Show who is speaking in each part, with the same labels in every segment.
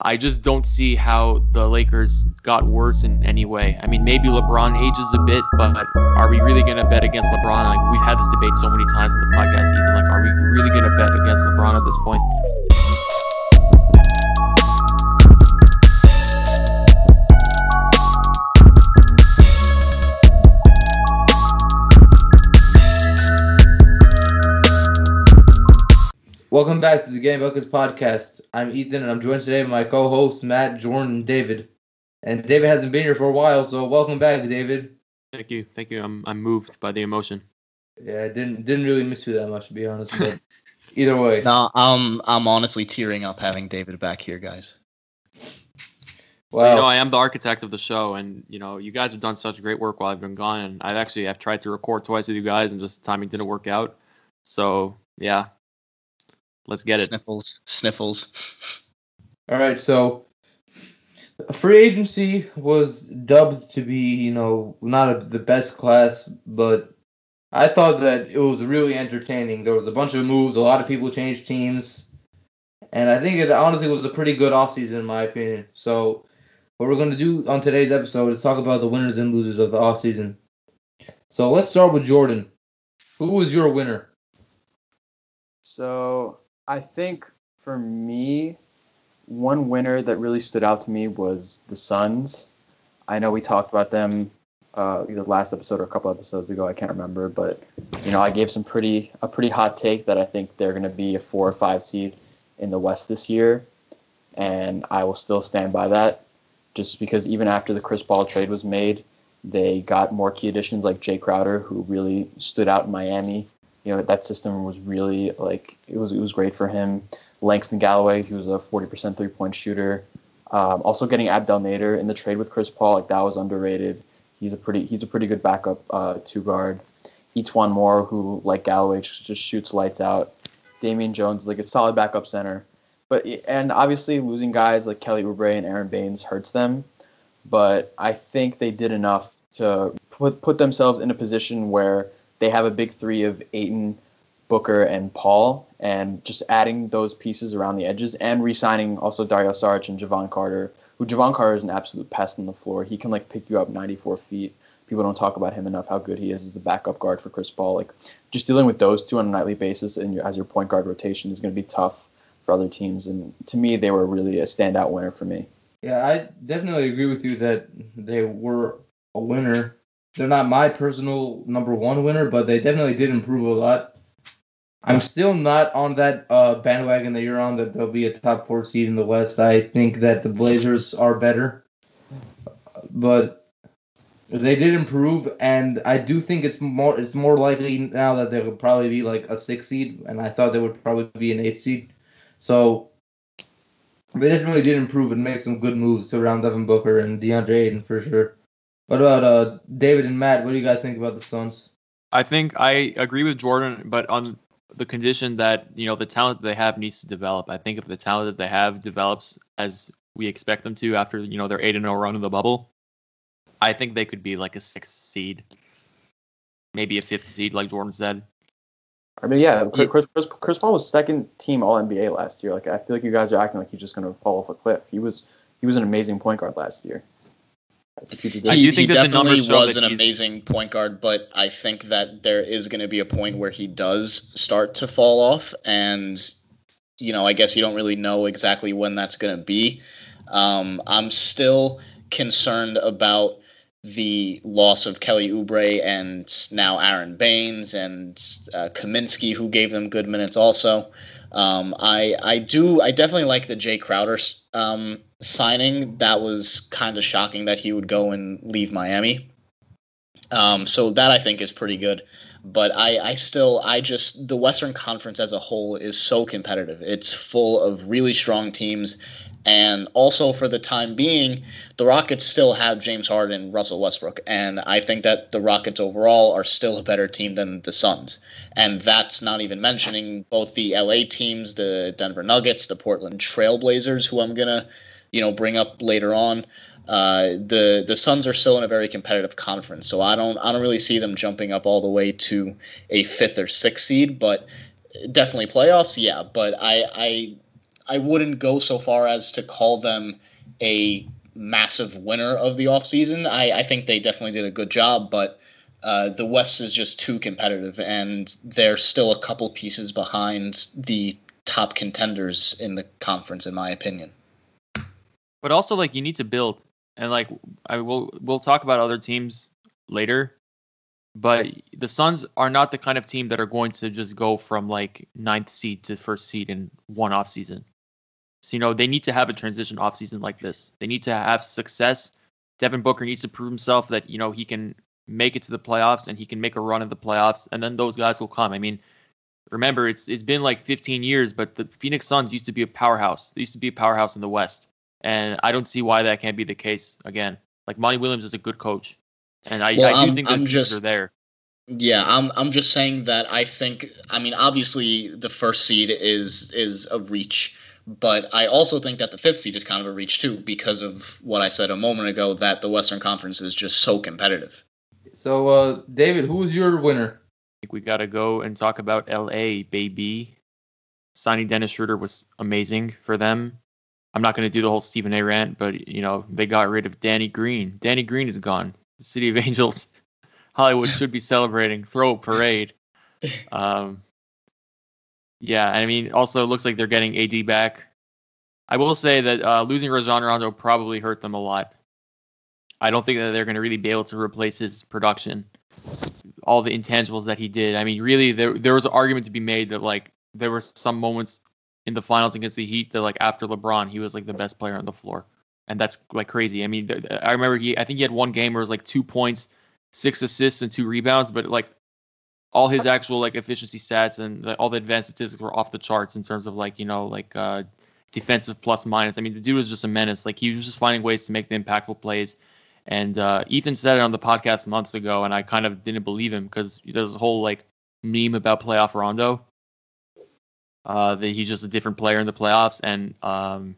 Speaker 1: I just don't see how the Lakers got worse in any way. I mean, maybe LeBron ages a bit, but are we really going to bet against LeBron? Like we've had this debate so many times in the podcast, Ethan. Like, are we really going to bet against LeBron at this point?
Speaker 2: Welcome back to the Game Buckets podcast. I'm Ethan, and I'm joined today by my co-hosts Matt, Jordan, and David. And David hasn't been here for a while, so welcome back, David.
Speaker 1: Thank you, thank you. I'm I'm moved by the emotion.
Speaker 2: Yeah, I didn't didn't really miss you that much to be honest, but either way.
Speaker 3: No, I'm I'm honestly tearing up having David back here, guys.
Speaker 1: Well, you know, I am the architect of the show, and you know, you guys have done such great work while I've been gone. And I've actually I've tried to record twice with you guys, and just timing didn't work out. So yeah, Let's get it.
Speaker 3: Sniffles. Sniffles.
Speaker 2: All right, so free agency was dubbed to be, you know, not a, the best class, but I thought that it was really entertaining. There was a bunch of moves, a lot of people changed teams, and I think it honestly was a pretty good offseason in my opinion. So what we're going to do on today's episode is talk about the winners and losers of the offseason. So let's start with Jordan. Who was your winner?
Speaker 4: So I think for me, one winner that really stood out to me was the Suns. I know we talked about them uh, either last episode or a couple episodes ago. I can't remember, but you know, I gave some pretty a pretty hot take that I think they're going to be a four or five seed in the West this year, and I will still stand by that. Just because even after the Chris Paul trade was made, they got more key additions like Jae Crowder, who really stood out in Miami you know that system was really like it was it was great for him. Langston Galloway, he was a 40% three point shooter. Um, also getting Abdel Nader in the trade with Chris Paul, like that was underrated. He's a pretty he's a pretty good backup uh, two guard. E'Twaun Moore, who like Galloway just, just shoots lights out. Damian Jones like a solid backup center. But and obviously losing guys like Kelly Oubre and Aron Baynes hurts them. But I think they did enough to put put themselves in a position where they have a big three of Ayton, Booker, and Paul, and just adding those pieces around the edges and re-signing also Dario Saric and Jevon Carter, who Jevon Carter is an absolute pest on the floor. He can like pick you up 94 feet. People don't talk about him enough. How good he is as a backup guard for Chris Paul. Like just dealing with those two on a nightly basis and your, as your point guard rotation is going to be tough for other teams. And to me, they were really a standout winner for me.
Speaker 2: Yeah, I definitely agree with you that they were a winner they're not my personal number one winner, but they definitely did improve a lot. I'm still not on that uh, bandwagon that you're on that they'll be a top four seed in the West. I think that the Blazers are better, but they did improve, and I do think it's more it's more likely now that they will probably be like a six seed, and I thought they would probably be an eight seed. So they definitely did improve and make some good moves to round Devin Booker and DeAndre Ayton for sure. What about uh David and Matt? What do you guys think about the Suns?
Speaker 1: I think I agree with Jordan, but on the condition that you know the talent that they have needs to develop. I think if the talent that they have develops as we expect them to after you know their eight and zero oh run in the bubble, I think they could be like a sixth seed, maybe a fifth seed, like Jordan said.
Speaker 4: I mean, yeah, Chris, Chris, Chris Paul was second team All NBA last year. Like, I feel like you guys are acting like he's just going to fall off a cliff. He was he was an amazing point guard last year.
Speaker 3: He, he, he definitely was an amazing point guard, but I think that there is going to be a point where he does start to fall off, and you know, I guess you don't really know exactly when that's going to be. Um, I'm still concerned about the loss of Kelly Oubre and now Aron Baynes and uh, Kaminsky, who gave them good minutes also. Um, I I do I definitely like the Jae Crowder um, signing. That was kind of shocking that he would go and leave Miami. Um, so that I think is pretty good. But I, I still I just the Western Conference as a whole is so competitive. It's full of really strong teams and also, for the time being, the Rockets still have James Harden and Russell Westbrook. And I think that the Rockets overall are still a better team than the Suns. And that's not even mentioning both the LA teams, the Denver Nuggets, the Portland Trailblazers, who I'm going to, you know, bring up later on. Uh, the the Suns are still in a very competitive conference, so I don't I don't really see them jumping up all the way to a fifth or sixth seed, but definitely playoffs, yeah. But I I I wouldn't go so far as to call them a massive winner of the offseason. I, I think they definitely did a good job, but uh, the West is just too competitive, and they're still a couple pieces behind the top contenders in the conference, in my opinion.
Speaker 1: But also, like, you need to build, and like, I will we'll talk about other teams later. But the Suns are not the kind of team that are going to just go from like ninth seed to first seed in one off season. So, you know, they need to have a transition off season like this. They need to have success. Devin Booker needs to prove himself that, you know, he can make it to the playoffs and he can make a run in the playoffs, and then those guys will come. I mean, remember it's it's been like 15 years, but the Phoenix Suns used to be a powerhouse. They used to be a powerhouse in the West, and I don't see why that can't be the case again. Like Monty Williams is a good coach, and I, well, I do I'm, think the I'm just, are there.
Speaker 3: Yeah, I'm I'm just saying that I think I mean obviously the first seed is is a reach, but I also think that the fifth seed is kind of a reach too because of what I said a moment ago that the Western Conference is just so competitive.
Speaker 2: So uh, David, who's your winner?
Speaker 1: I think we got to go and talk about LA, baby. Signing Dennis Schroeder was amazing for them. I'm not going to do the whole Stephen A. rant, but you know they got rid of Danny Green. Danny Green is gone. The City of Angels Hollywood should be celebrating. Throw a parade. Um, yeah, I mean, also it looks like they're getting AD back. I will say that uh, losing Rajon Rondo probably hurt them a lot. I don't think that they're going to really be able to replace his production, all the intangibles that he did. I mean, really, there there was an argument to be made that like there were some moments in the finals against the Heat that like after LeBron, he was like the best player on the floor, and that's like crazy. I mean, I remember he I think he had one game where it was like two points six assists and two rebounds, but like all his actual like efficiency stats and all the advanced statistics were off the charts in terms of like you know like uh, defensive plus minus. I mean, the dude was just a menace. Like he was just finding ways to make the impactful plays. And uh, Ethan said it on the podcast months ago, and I kind of didn't believe him because there's a whole like meme about playoff Rondo. Uh, that he's just a different player in the playoffs, and um,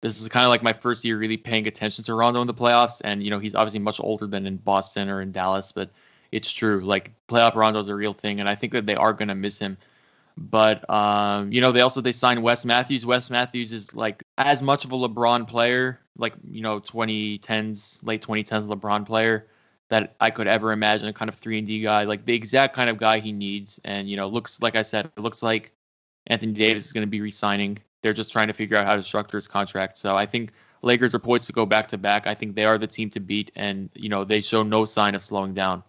Speaker 1: this is kind of like my first year really paying attention to Rondo in the playoffs. And, you know, he's obviously much older than in Boston or in Dallas, but it's true. Like playoff Rondo is a real thing. And I think that they are going to miss him. But, um, you know, they also, they signed Wes Matthews. Wes Matthews is like as much of a LeBron player, like, you know, 2010s, late 2010s LeBron player that I could ever imagine, a kind of 3 and D guy, like the exact kind of guy he needs. And, you know, looks, like I said, it looks like Anthony Davis is going to be resigning they're just trying to figure out how to structure his contract. So I think Lakers are poised to go back to back. I think they are the team to beat, and you know they show no sign of slowing down.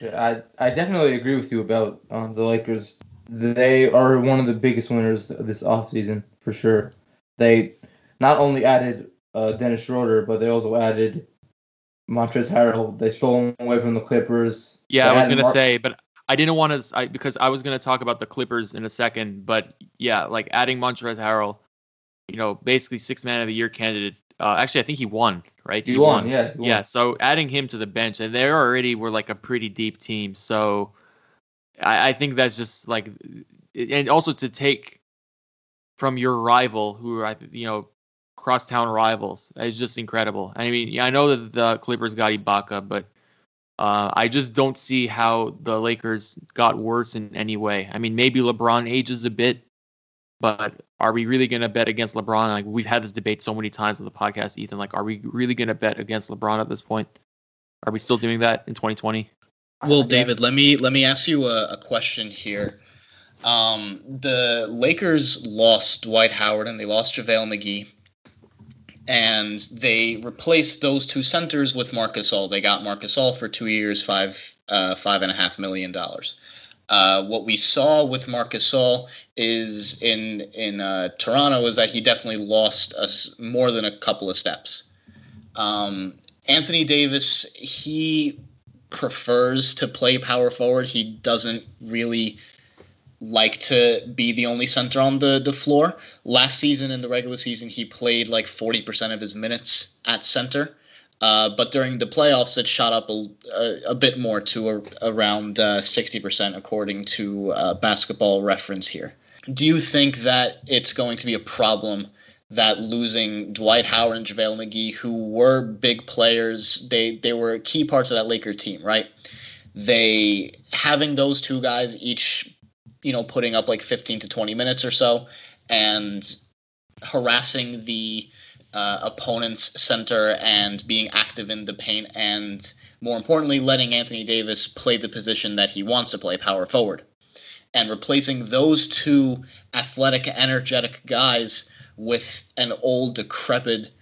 Speaker 2: Yeah, I I definitely agree with you about um, the Lakers. They are one of the biggest winners of this offseason for sure. They not only added uh, Dennis Schroeder, but they also added Montrezl Harrell. They stole him away from the Clippers.
Speaker 1: Yeah, they I was gonna say, but I didn't want to I, because I was going to talk about the Clippers in a second, but yeah, like adding Montrezl Harrell, you know, basically six man of the year candidate. Uh, actually, I think he won, right?
Speaker 2: He, he won, won, yeah. He
Speaker 1: won. Yeah, so adding him to the bench, and they already were like a pretty deep team. So I, I think that's just like, and also to take from your rival, who are you know crosstown rivals, is just incredible. I mean, yeah, I know that the Clippers got Ibaka, but uh, I just don't see how the Lakers got worse in any way. I mean, maybe LeBron ages a bit, but are we really going to bet against LeBron? Like we've had this debate so many times on the podcast, Ethan. Like, are we really going to bet against LeBron at this point? Are we still doing that in 2020?
Speaker 3: Well, David, let me let me ask you a, a question here. Um, the Lakers lost Dwight Howard and they lost JaVale McGee and they replaced those two centers with Marcus Gasol. They got Marcus Gasol for two years, five uh, five and a half million dollars. Uh, what we saw with Marcus Gasol is in in uh, Toronto is that he definitely lost us more than a couple of steps. Um, Anthony Davis, he prefers to play power forward. He doesn't really like to be the only center on the, the floor. Last season in the regular season, he played like 40% of his minutes at center. Uh, but during the playoffs, it shot up a, a, a bit more to a, around uh, 60%, according to uh, basketball reference here. Do you think that it's going to be a problem that losing Dwight Howard and JaVale McGee, who were big players, they, they were key parts of that Laker team, right? They having those two guys each you know, putting up like 15 to 20 minutes or so. And harassing the uh, opponent's center and being active in the paint, and more importantly, letting Anthony Davis play the position that he wants to play, power forward. And replacing those two athletic, energetic guys with an old, decrepit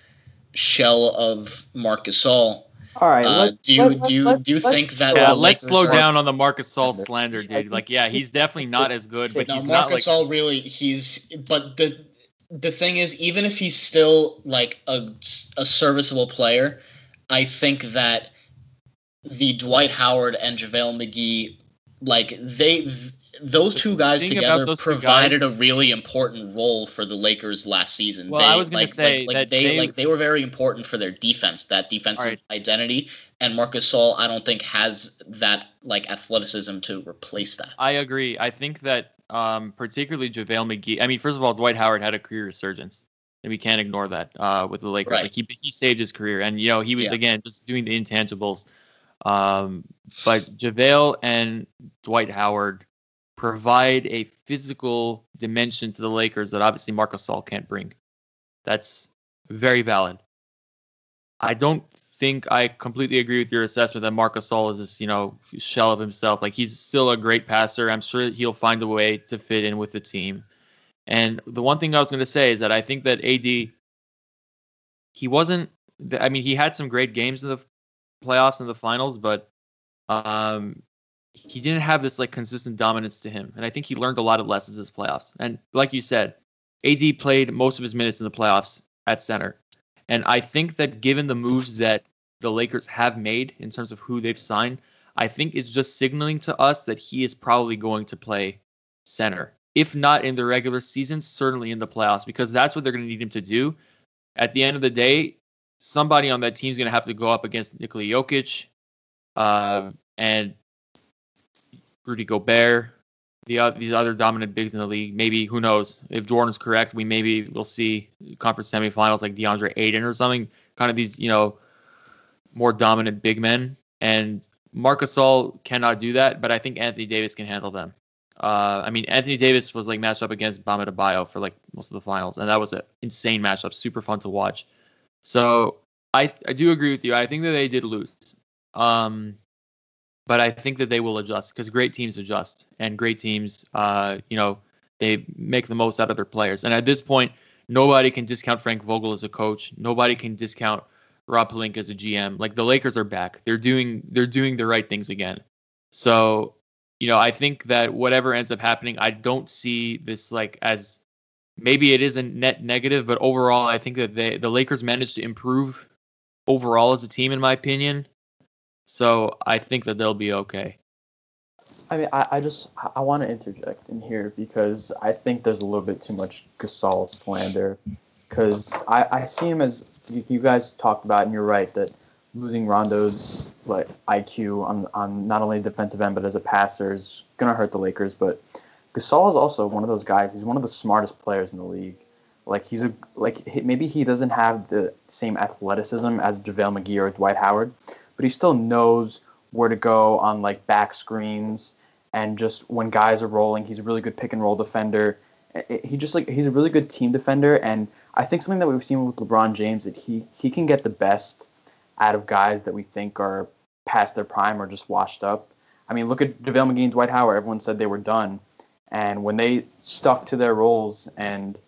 Speaker 3: shell of Marc Gasol.
Speaker 4: All right.
Speaker 3: Uh, do you do you do you think that?
Speaker 1: Yeah, let's slow are, down on the Marcus Gasol slander, dude. Like, yeah, he's definitely not as good, but no, he's Marc not
Speaker 3: Gasol like. really, he's. But the the thing is, even if he's still like a a serviceable player, I think that the Dwight Howard and JaVale McGee, like they those two guys together provided guys, a really important role for the Lakers last season.
Speaker 1: Well,
Speaker 3: they,
Speaker 1: I was going
Speaker 3: like,
Speaker 1: to say
Speaker 3: like, like they, they, like they were very important for their defense, that defensive right. identity. And Marcus Gasol, I don't think has that like athleticism to replace that.
Speaker 1: I agree. I think that um, particularly JaVale McGee. I mean, first of all, Dwight Howard had a career resurgence. And we can't ignore that uh, with the Lakers. Right. Like he he saved his career, and you know he was yeah. again just doing the intangibles. Um, but JaVale and Dwight Howard provide a physical dimension to the Lakers that obviously Marc Gasol can't bring. That's very valid. I don't think I completely agree with your assessment that Marc Gasol is this, you know, shell of himself. Like he's still a great passer. I'm sure he'll find a way to fit in with the team. And the one thing I was going to say is that I think that AD, he wasn't. I mean, he had some great games in the playoffs and the finals, but um, he didn't have this like consistent dominance to him. And I think he learned a lot of lessons this playoffs. And like you said, AD played most of his minutes in the playoffs at center. And I think that given the moves that the Lakers have made in terms of who they've signed, I think it's just signaling to us that he is probably going to play center. If not in the regular season, certainly in the playoffs, because that's what they're going to need him to do. At the end of the day, somebody on that team is going to have to go up against Nikola Jokic, uh, and Rudy Gobert, the uh, these other dominant bigs in the league. Maybe who knows if Jordan's correct, we maybe we'll see conference semifinals like DeAndre Ayton or something. Kind of these you know more dominant big men, and Marc Gasol cannot do that, but I think Anthony Davis can handle them. Uh, I mean, Anthony Davis was like matched up against Bam Adebayo for like most of the finals, and that was an insane matchup, super fun to watch. So I I do agree with you. I think that they did lose. Um, but I think that they will adjust because great teams adjust, and great teams, uh, you know, they make the most out of their players. And at this point, nobody can discount Frank Vogel as a coach. Nobody can discount Rob Pelinka as a GM. Like the Lakers are back. They're doing they're doing the right things again. So, you know, I think that whatever ends up happening, I don't see this like as maybe it is a net negative, but overall, I think that they the Lakers managed to improve overall as a team, in my opinion. So I think that they'll be okay.
Speaker 4: I mean, I, I just I want to interject in here because I think there's a little bit too much Gasol slander. Because I, I see him as you, guys talked about, and you're right that losing Rondo's like IQ on on not only defensive end but as a passer is gonna hurt the Lakers. But Gasol is also one of those guys. He's one of the smartest players in the league. Like he's a like maybe he doesn't have the same athleticism as JaVale McGee or Dwight Howard, but he still knows where to go on like back screens and just when guys are rolling, he's a really good pick and roll defender. He just like he's a really good team defender, and I think something that we've seen with LeBron James that he he can get the best out of guys that we think are past their prime or just washed up. I mean, look at JaVale McGee and Dwight Howard. Everyone said they were done, and when they stuck to their roles and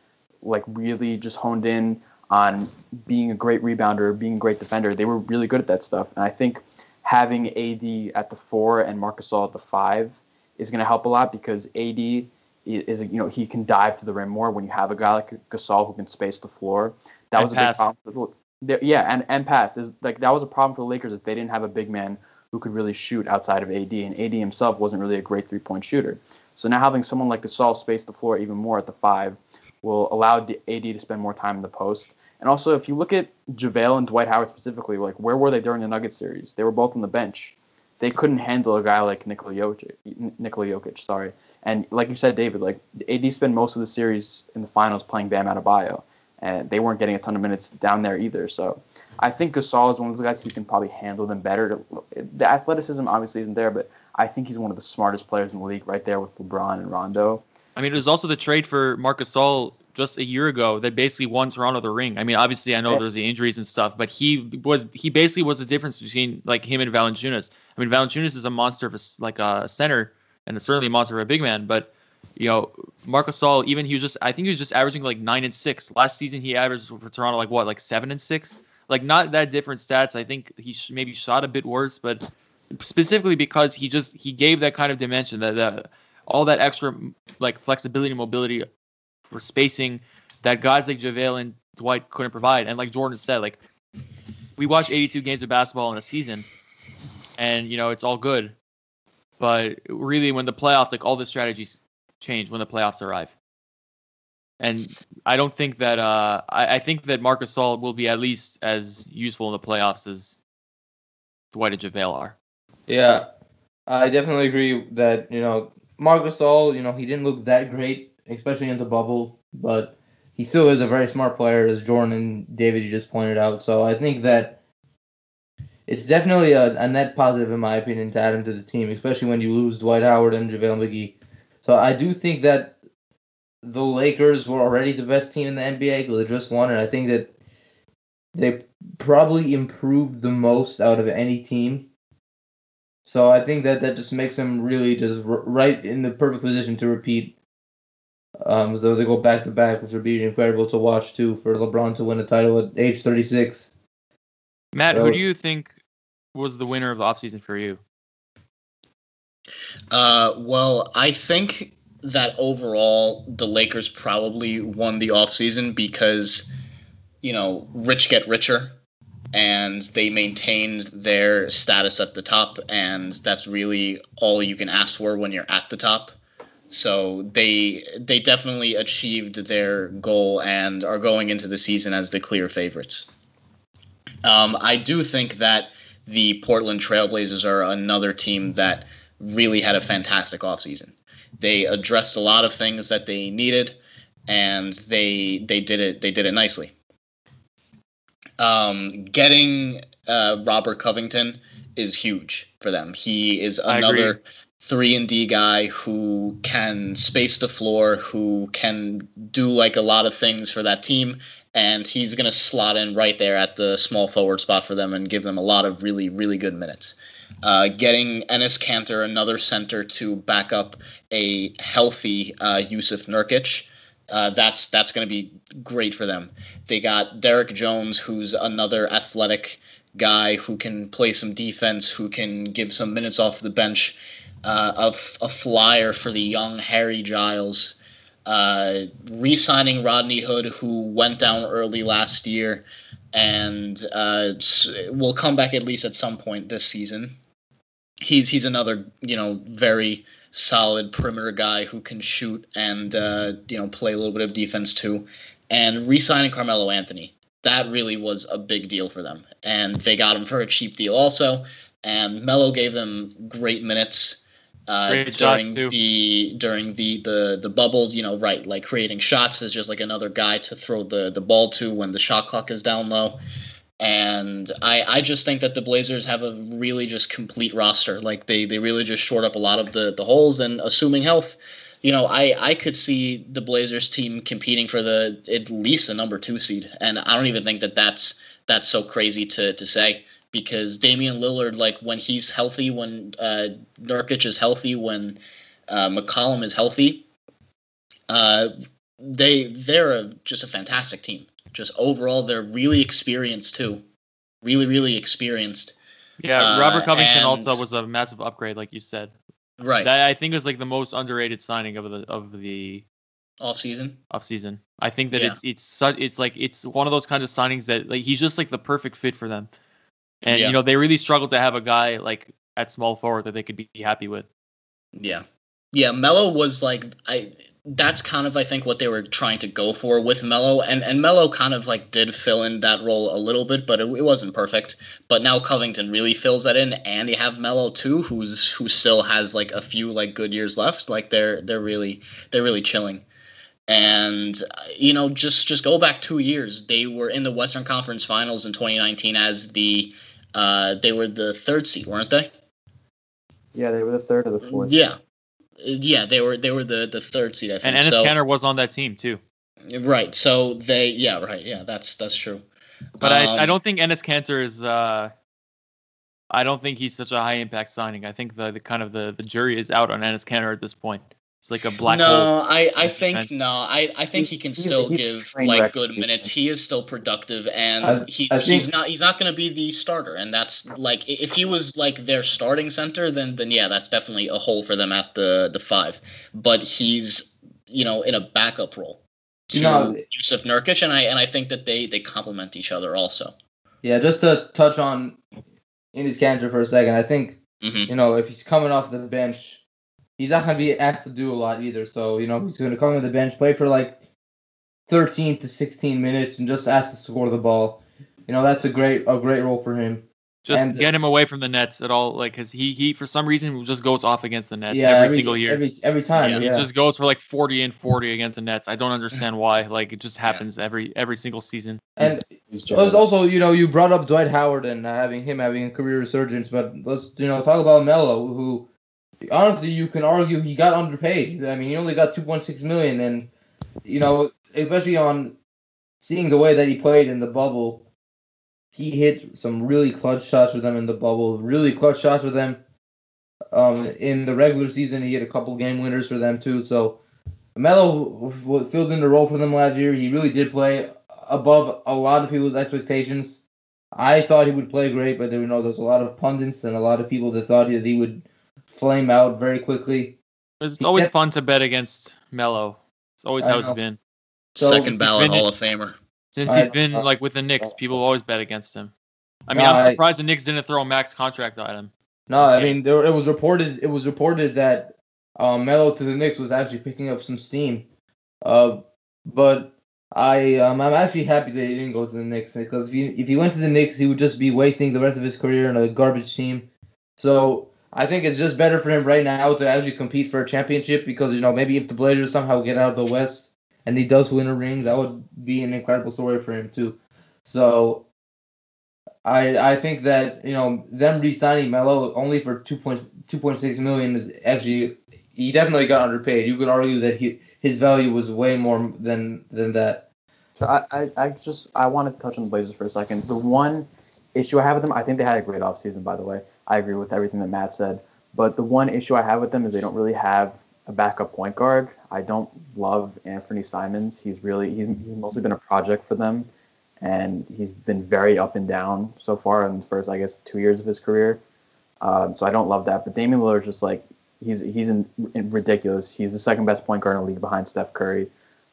Speaker 4: like really just honed in on being a great rebounder, being a great defender. They were really good at that stuff. And I think having AD at the four and Marc Gasol at the five is going to help a lot because AD is, you know, he can dive to the rim more when you have a guy like Gasol who can space the floor. That and was pass. a big problem. Yeah, and, and pass is like that was a problem for the Lakers that they didn't have a big man who could really shoot outside of AD, and AD himself wasn't really a great three point shooter. So now having someone like Gasol space the floor even more at the five will allow AD to spend more time in the post and also, if you look at JaVale and Dwight Howard specifically, like where were they during the Nuggets series? They were both on the bench. They couldn't handle a guy like Nikola Jokic. Nikola Jokic, sorry. And like you said, David, like AD spent most of the series in the finals playing Bam Adebayo, and they weren't getting a ton of minutes down there either. So I think Gasol is one of those guys who can probably handle them better. The athleticism obviously isn't there, but I think he's one of the smartest players in the league, right there with LeBron and Rondo.
Speaker 1: I mean, it was also the trade for Marc Gasol just a year ago that basically won Toronto the ring. I mean, obviously I know there's the injuries and stuff, but he was he basically was the difference between like him and Valanciunas. I mean, Valanciunas is a monster of a, like a center and certainly a monster of a big man, but you know, Marcus Gasol, even he was just I think he was just averaging like nine and six last season. He averaged for Toronto like what like seven and six, like not that different stats. I think he sh- maybe shot a bit worse, but specifically because he just he gave that kind of dimension that, that all that extra like flexibility and mobility for spacing that guys like JaVale and Dwight couldn't provide. And like Jordan said, like we watch 82 games of basketball in a season, and you know it's all good, but really when the playoffs, like all the strategies change when the playoffs arrive. And I don't think that uh, I, I think that Marcus Gasol will be at least as useful in the playoffs as Dwight and JaVale are.
Speaker 2: Yeah, I definitely agree that you know Marcus Gasol, you know he didn't look that great, especially in the bubble, but he still is a very smart player, as Jordan and David you just pointed out. So I think that it's definitely a, a net positive in my opinion to add him to the team, especially when you lose Dwight Howard and JaVale McGee. So I do think that the Lakers were already the best team in the NBA because they just won, and I think that they probably improved the most out of any team. So I think that that just makes them really just right in the perfect position to repeat. Um, so they go back to back, which would be incredible to watch too for LeBron to win a title at age 36.
Speaker 1: Matt, so, who do you think was the winner of the offseason for you?
Speaker 3: Uh, well, I think that overall the Lakers probably won the offseason because, you know, rich get richer and they maintained their status at the top and that's really all you can ask for when you're at the top. So they they definitely achieved their goal and are going into the season as the clear favorites. Um, I do think that the Portland Trailblazers are another team that really had a fantastic offseason. They addressed a lot of things that they needed, and they they did it they did it nicely. Um, getting uh, Robert Covington is huge for them. He is another three and D guy who can space the floor, who can do like a lot of things for that team, and he's gonna slot in right there at the small forward spot for them and give them a lot of really really good minutes. Uh, getting Enes Kanter, another center, to back up a healthy uh, Jusuf Nurkic. Uh, that's that's going to be great for them. They got Derrick Jones, who's another athletic guy who can play some defense, who can give some minutes off the bench. Uh, a, a flyer for the young Harry Giles. Uh, re-signing Rodney Hood, who went down early last year, and uh, will come back at least at some point this season he's he's another you know very solid perimeter guy who can shoot and uh, you know play a little bit of defense too. And re-signing Carmelo Anthony that really was a big deal for them, and they got him for a cheap deal also. And Melo gave them great minutes uh, during the during the, the the bubble. You know, right? Like creating shots is just like another guy to throw the the ball to when the shot clock is down low. And I, I just think that the Blazers have a really just complete roster. Like they, they really just short up a lot of the, the holes and assuming health, you know, I, I could see the Blazers team competing for the at least a number two seed. And I don't even think that that's that's so crazy to, to say because Damian Lillard, like when he's healthy, when uh, Nurkic is healthy, when uh, McCollum is healthy, uh, they they're a, just a fantastic team just overall they're really experienced too, really really experienced.
Speaker 1: Yeah, uh, Robert Covington and, also was a massive upgrade, like you said.
Speaker 3: Right.
Speaker 1: That I think was like the most underrated signing of the of the
Speaker 3: off season.
Speaker 1: Off season. I think that yeah. it's it's such it's like it's one of those kinds of signings that like he's just like the perfect fit for them. And yeah. you know, they really struggled to have a guy like at small forward that they could be happy with.
Speaker 3: Yeah. Yeah, Melo was like I that's kind of I think what they were trying to go for with Melo, and and Melo kind of like did fill in that role a little bit, but it, it, wasn't perfect. But now Covington really fills that in, and you have Mello too, who's who still has like a few like good years left. Like they're they're really they're really chilling, and uh, you know just just go back two years, they were in the Western Conference Finals in 2019 as the uh they were the third seed, weren't they?
Speaker 4: Yeah, they were the third or the fourth.
Speaker 3: Yeah. Yeah, they were they were the the third seed. I think.
Speaker 1: And Enes so, Kanter was on that team too.
Speaker 3: Right. So they, yeah, right, yeah, that's that's true.
Speaker 1: But um, I, I um, don't think Enes Kanter is. Uh, I don't think he's such a high impact signing. I think the, the kind of the, the jury is out on Enes Kanter at this point. It's like a black
Speaker 3: no,
Speaker 1: hole.
Speaker 3: No, I, I think defense. no, I, I think he can he's, still he's give like good minutes. He is still productive, and I, he's I think, he's not he's not going to be the starter, and that's like if he was like their starting center, then then yeah, that's definitely a hole for them at the the five. But he's you know in a backup role to you know, Jusuf Nurkic, and I and I think that they they complement each other also.
Speaker 2: Yeah, just to touch on Enes Kanter for a second, I think mm-hmm. you know if he's coming off the bench he's not going to be asked to do a lot either. So, you know, he's going to come to the bench, play for like 13 to 16 minutes, and just ask to score the ball. You know, that's a great a great role for him.
Speaker 1: Just and, get him away from the nets at all, like, cause he he for some reason just goes off against the nets yeah, every, every single year.
Speaker 2: Every every time, yeah,
Speaker 1: yeah. He just goes for like 40 and 40 against the nets. I don't understand why. Like, it just happens yeah. every every single season.
Speaker 2: And it was also, you know, you brought up Dwight Howard and having him having a career resurgence, but let's you know talk about Melo, who honestly, you can argue he got underpaid. I mean, he only got 2.6 million, and you know, especially on seeing the way that he played in the bubble, he hit some really clutch shots for them in the bubble. Really clutch shots for them. Um, in the regular season, he hit a couple game winners for them too. So Melo filled in the role for them last year. He really did play above a lot of people's expectations. I thought he would play great, but there, you know, there's a lot of pundits and a lot of people that thought that he would flame out very quickly.
Speaker 1: It's always kept, fun to bet against Melo. It's always how it's been.
Speaker 3: So, Second ballot Hall of Famer.
Speaker 1: Since he's been uh, like with the Knicks, people always bet against him. I mean, no, I'm surprised I, the Knicks didn't throw a max contract on him.
Speaker 2: No, I mean, there, it was reported. It was reported that um, Melo to the Knicks was actually picking up some steam. Uh, but I um, I'm actually happy that he didn't go to the Knicks because if he if he went to the Knicks, he would just be wasting the rest of his career in a garbage team. So I think it's just better for him right now to actually compete for a championship because you know maybe if the Blazers somehow get out of the West and he does win a ring, that would be an incredible story for him too. So I I think that you know them re-signing Melo only for 2.2.6 million is actually he definitely got underpaid. You could argue that he his value was way more than than that.
Speaker 4: So I, I, I just I want to touch on the Blazers for a second. The one issue I have with them, I think they had a great offseason, by the way. I agree with everything that Matt said. But the one issue I have with them is they don't really have a backup point guard. I don't love Anthony Simons. He's really he's, he's mostly been a project for them, and he's been very up and down so far in the first I guess two years of his career. Um, so I don't love that. But Damian Lillard just like he's he's in, in ridiculous. He's the second best point guard in the league behind Steph Curry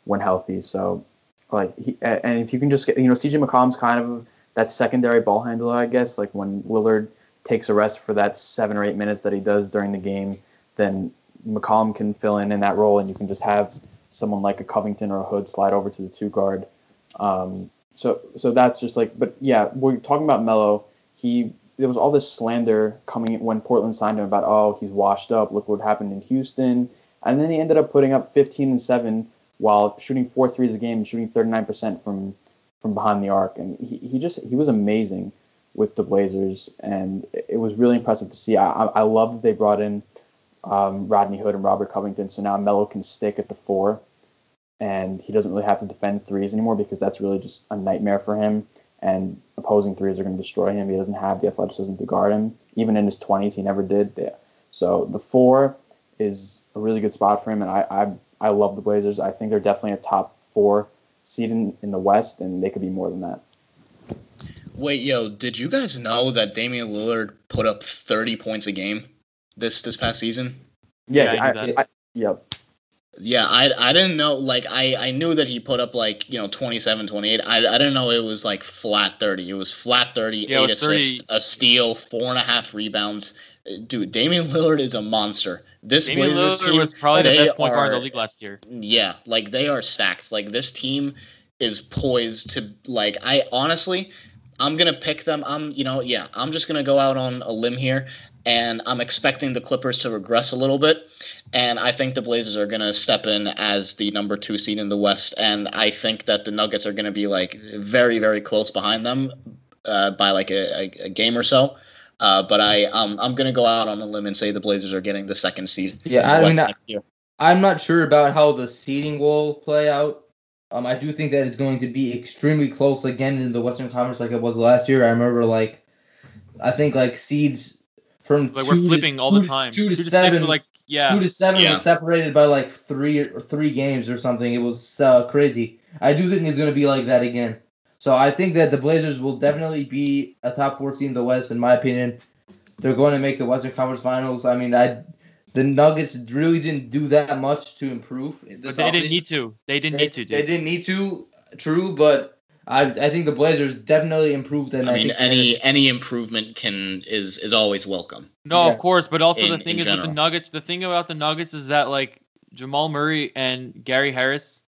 Speaker 4: when healthy. So like he, and if you can just get you know CJ McCollum's kind of that secondary ball handler I guess like when Lillard takes a rest for that seven or eight minutes that he does during the game, then McCollum can fill in in that role, and you can just have someone like a Covington or a Hood slide over to the two guard. Um, so so that's just like, but yeah, we're talking about Melo. He there was all this slander coming when Portland signed him about oh he's washed up. Look what happened in Houston, and then he ended up putting up 15 and seven while shooting four threes a game and shooting 39% from from behind the arc, and he, he just he was amazing with the Blazers, and it was really impressive to see. I, I love that they brought in um, Rodney Hood and Robert Covington, so now Melo can stick at the four, and he doesn't really have to defend threes anymore because that's really just a nightmare for him. And opposing threes are going to destroy him. He doesn't have the athleticism to guard him. Even in his 20s, he never did. So the four is a really good spot for him, and I I, I love the Blazers. I think they're definitely a top four seed in, in the West, and they could be more than that.
Speaker 3: Wait, yo, did you guys know that Damian Lillard put up 30 points a game this this past season?
Speaker 4: Yeah, yeah I, I, yep.
Speaker 3: Yeah, I, I didn't know. Like, I, I knew that he put up, like, you know, 27, 28. I, I didn't know it was, like, flat 30. It was flat 30, yeah, 8 assists, 30. a steal, four and a half rebounds. Uh, dude, Damian Lillard is a monster. This
Speaker 1: Damian Blazers Lillard team, was probably the best point guard in the league last year.
Speaker 3: Yeah, like, they are stacked. Like, this team is poised to, like, I honestly, I'm gonna pick them. I'm, you know, yeah, I'm just gonna go out on a limb here, and I'm expecting the Clippers to regress a little bit, and I think the Blazers are gonna step in as the number two seed in the West, and I think that the Nuggets are gonna be like very, very close behind them uh, by like a, a, a, game or so. Uh, but I, um, I'm gonna go out on a limb and say the Blazers are getting the second seed.
Speaker 2: Yeah, I mean, I, I'm not sure about how the seeding will play out Um, I do think that it's going to be extremely close again in the Western Conference like it was last year. I remember like, I think like seeds from
Speaker 1: like we're flipping
Speaker 2: to,
Speaker 1: all the time.
Speaker 2: Two to, two to seven,
Speaker 1: six, like yeah,
Speaker 2: two to seven
Speaker 3: yeah.
Speaker 2: was separated by like three or three games or something. It was uh, crazy. I do think it's going to be like that again. So I think that the Blazers will definitely be a top four team in the West, in my opinion. They're going to make the Western Conference Finals. I mean, I the Nuggets really didn't do that much to improve.
Speaker 1: But they didn't need to. They didn't
Speaker 2: they,
Speaker 1: need to. Dude.
Speaker 2: They didn't need to. True, but I I think the Blazers definitely improved. And
Speaker 3: I,
Speaker 2: I
Speaker 3: mean,
Speaker 2: think
Speaker 3: any any improvement can is is always welcome.
Speaker 1: No,
Speaker 2: Yeah.
Speaker 1: of course, but also
Speaker 3: In-
Speaker 1: the thing
Speaker 3: in
Speaker 1: is with the Nuggets. The thing about the Nuggets is that like Jamal Murray and Gary Harris,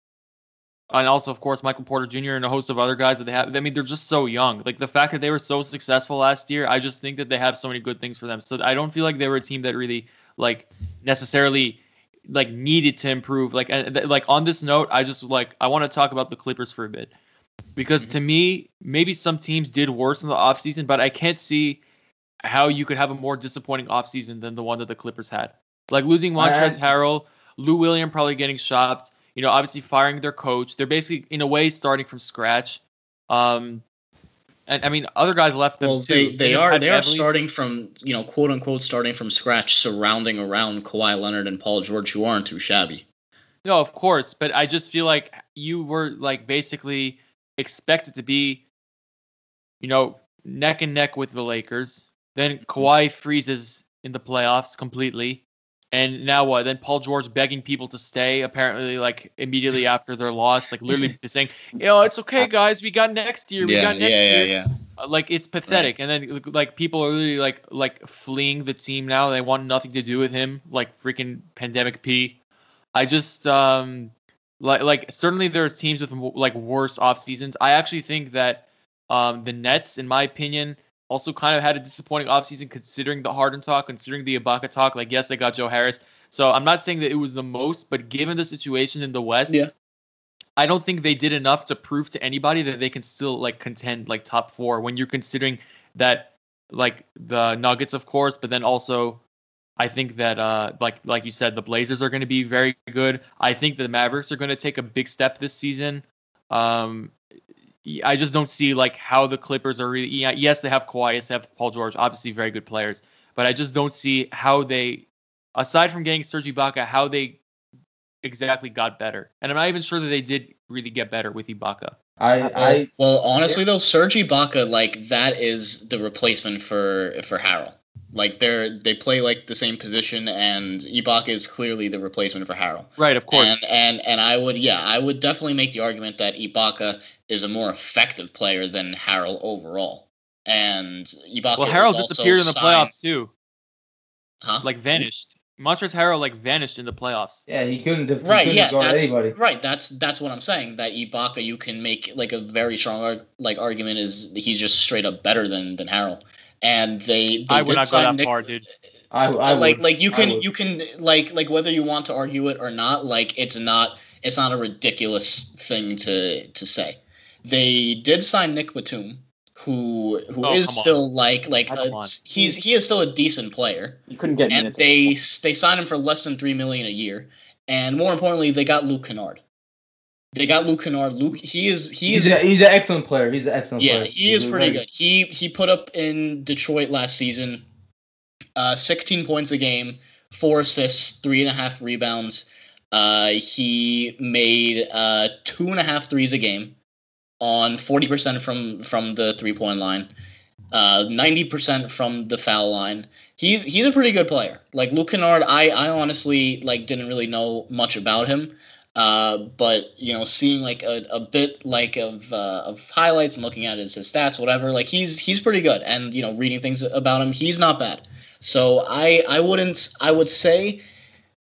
Speaker 1: and also of course Michael Porter Jr. and a host of other guys that they have. I mean, they're just so young. Like the fact that they were so successful last year, I just think that they have so many good things for them. So I don't feel like they were a team that really like necessarily like needed to improve. Like like on this note, I just like I want to talk about the Clippers for a bit because to me, maybe some teams did worse in the offseason, but I can't see how you could have a more disappointing offseason than the one that the Clippers had. Like losing
Speaker 2: I-
Speaker 1: Montrezl Harrell, Lou William probably getting shopped, you know, obviously firing their coach. They're basically in a way starting from scratch. Um and I mean other guys left them
Speaker 3: Well,
Speaker 1: too.
Speaker 3: they, they are they are starting from you know quote unquote starting from scratch, surrounding around Kawhi Leonard and Paul George, who aren't too shabby.
Speaker 1: No, of course, but I just feel like you were like basically expected to be, you know, neck and neck with the Lakers. Then Kawhi freezes in the playoffs completely, and now what? Then Paul George begging people to stay. Apparently, like immediately after their loss, like literally saying, "You know, it's okay, guys. We got next year. We
Speaker 3: yeah,
Speaker 1: got next
Speaker 3: yeah,
Speaker 1: year."
Speaker 3: yeah.
Speaker 1: Uh, Like it's pathetic, and then like people are really like like fleeing the team now. They want nothing to do with him, like freaking pandemic P. I just um like like certainly there's teams with like worse off seasons. I actually think that um the Nets, in my opinion, also kind of had a disappointing offseason considering the Harden talk, considering the Ibaka talk. Like yes, they got Joe Harris, so I'm not saying that it was the most, but given the situation in the West,
Speaker 3: Yeah.
Speaker 1: I don't think they did enough to prove to anybody that they can still like contend like top four when you're considering that like the Nuggets, of course, but then also I think that uh like like you said, the Blazers are going to be very good. I think the Mavericks are going to take a big step this season. Um, I just don't see like how the Clippers are really. Yeah, yes, they have Kawhi, yes, they have Paul George, obviously very good players, but I just don't see how they, aside from getting Serge Ibaka, how they exactly got better. And I'm not even sure that they did really get better with Ibaka.
Speaker 2: I I
Speaker 3: Well, honestly though, Serge Ibaka, like that is the replacement for for Harrell. Like they're they play like the same position, and Ibaka is clearly the replacement for Harrell.
Speaker 1: Right, of course.
Speaker 3: And and and I would yeah, I would definitely make the argument that Ibaka is a more effective player than Harrell overall. And Ibaka
Speaker 1: well, Harrell
Speaker 3: was also
Speaker 1: disappeared in the
Speaker 3: signed-
Speaker 1: playoffs too,
Speaker 3: Huh?
Speaker 1: like vanished. Montrezl Harrell like vanished in the playoffs.
Speaker 2: yeah he couldn't def-
Speaker 3: right
Speaker 2: couldn't
Speaker 3: yeah
Speaker 2: guard
Speaker 3: that's
Speaker 2: anybody.
Speaker 3: right that's that's what i'm saying that ibaka you can make like a very strong arg- like argument is he's just straight up better than than harrell and they, they
Speaker 1: I would
Speaker 3: did
Speaker 1: not go
Speaker 3: sign
Speaker 1: that
Speaker 3: Nick,
Speaker 1: far, dude.
Speaker 2: I, I
Speaker 3: like
Speaker 2: would.
Speaker 3: like you can you can like like whether you want to argue it or not like it's not it's not a ridiculous thing to to say they did sign nick batum who who
Speaker 1: Oh,
Speaker 3: is
Speaker 1: come on.
Speaker 3: still like like a, he's he is still a decent player
Speaker 4: You couldn't get
Speaker 3: and
Speaker 4: minutes.
Speaker 3: they they signed him for less than three million a year, and more importantly, they got Luke Kennard. They got Luke Kennard. Luke, he is he
Speaker 2: he's
Speaker 3: is
Speaker 2: a, he's an excellent player. He's an excellent
Speaker 3: yeah,
Speaker 2: player.
Speaker 3: he
Speaker 2: He's
Speaker 3: is
Speaker 2: a
Speaker 3: pretty good. He he put up in Detroit last season, uh, 16 points a game, four assists, three and a half rebounds. Uh, he made uh, two and a half threes a game, on 40% from from the three point line, uh, 90% from the foul line. He's he's a pretty good player. Like Luke Kennard, I I honestly like didn't really know much about him. Uh, but you know, seeing like a, a bit like of uh, of highlights and looking at his, his stats, whatever, like he's he's pretty good. And you know, reading things about him, he's not bad. So I I wouldn't I would say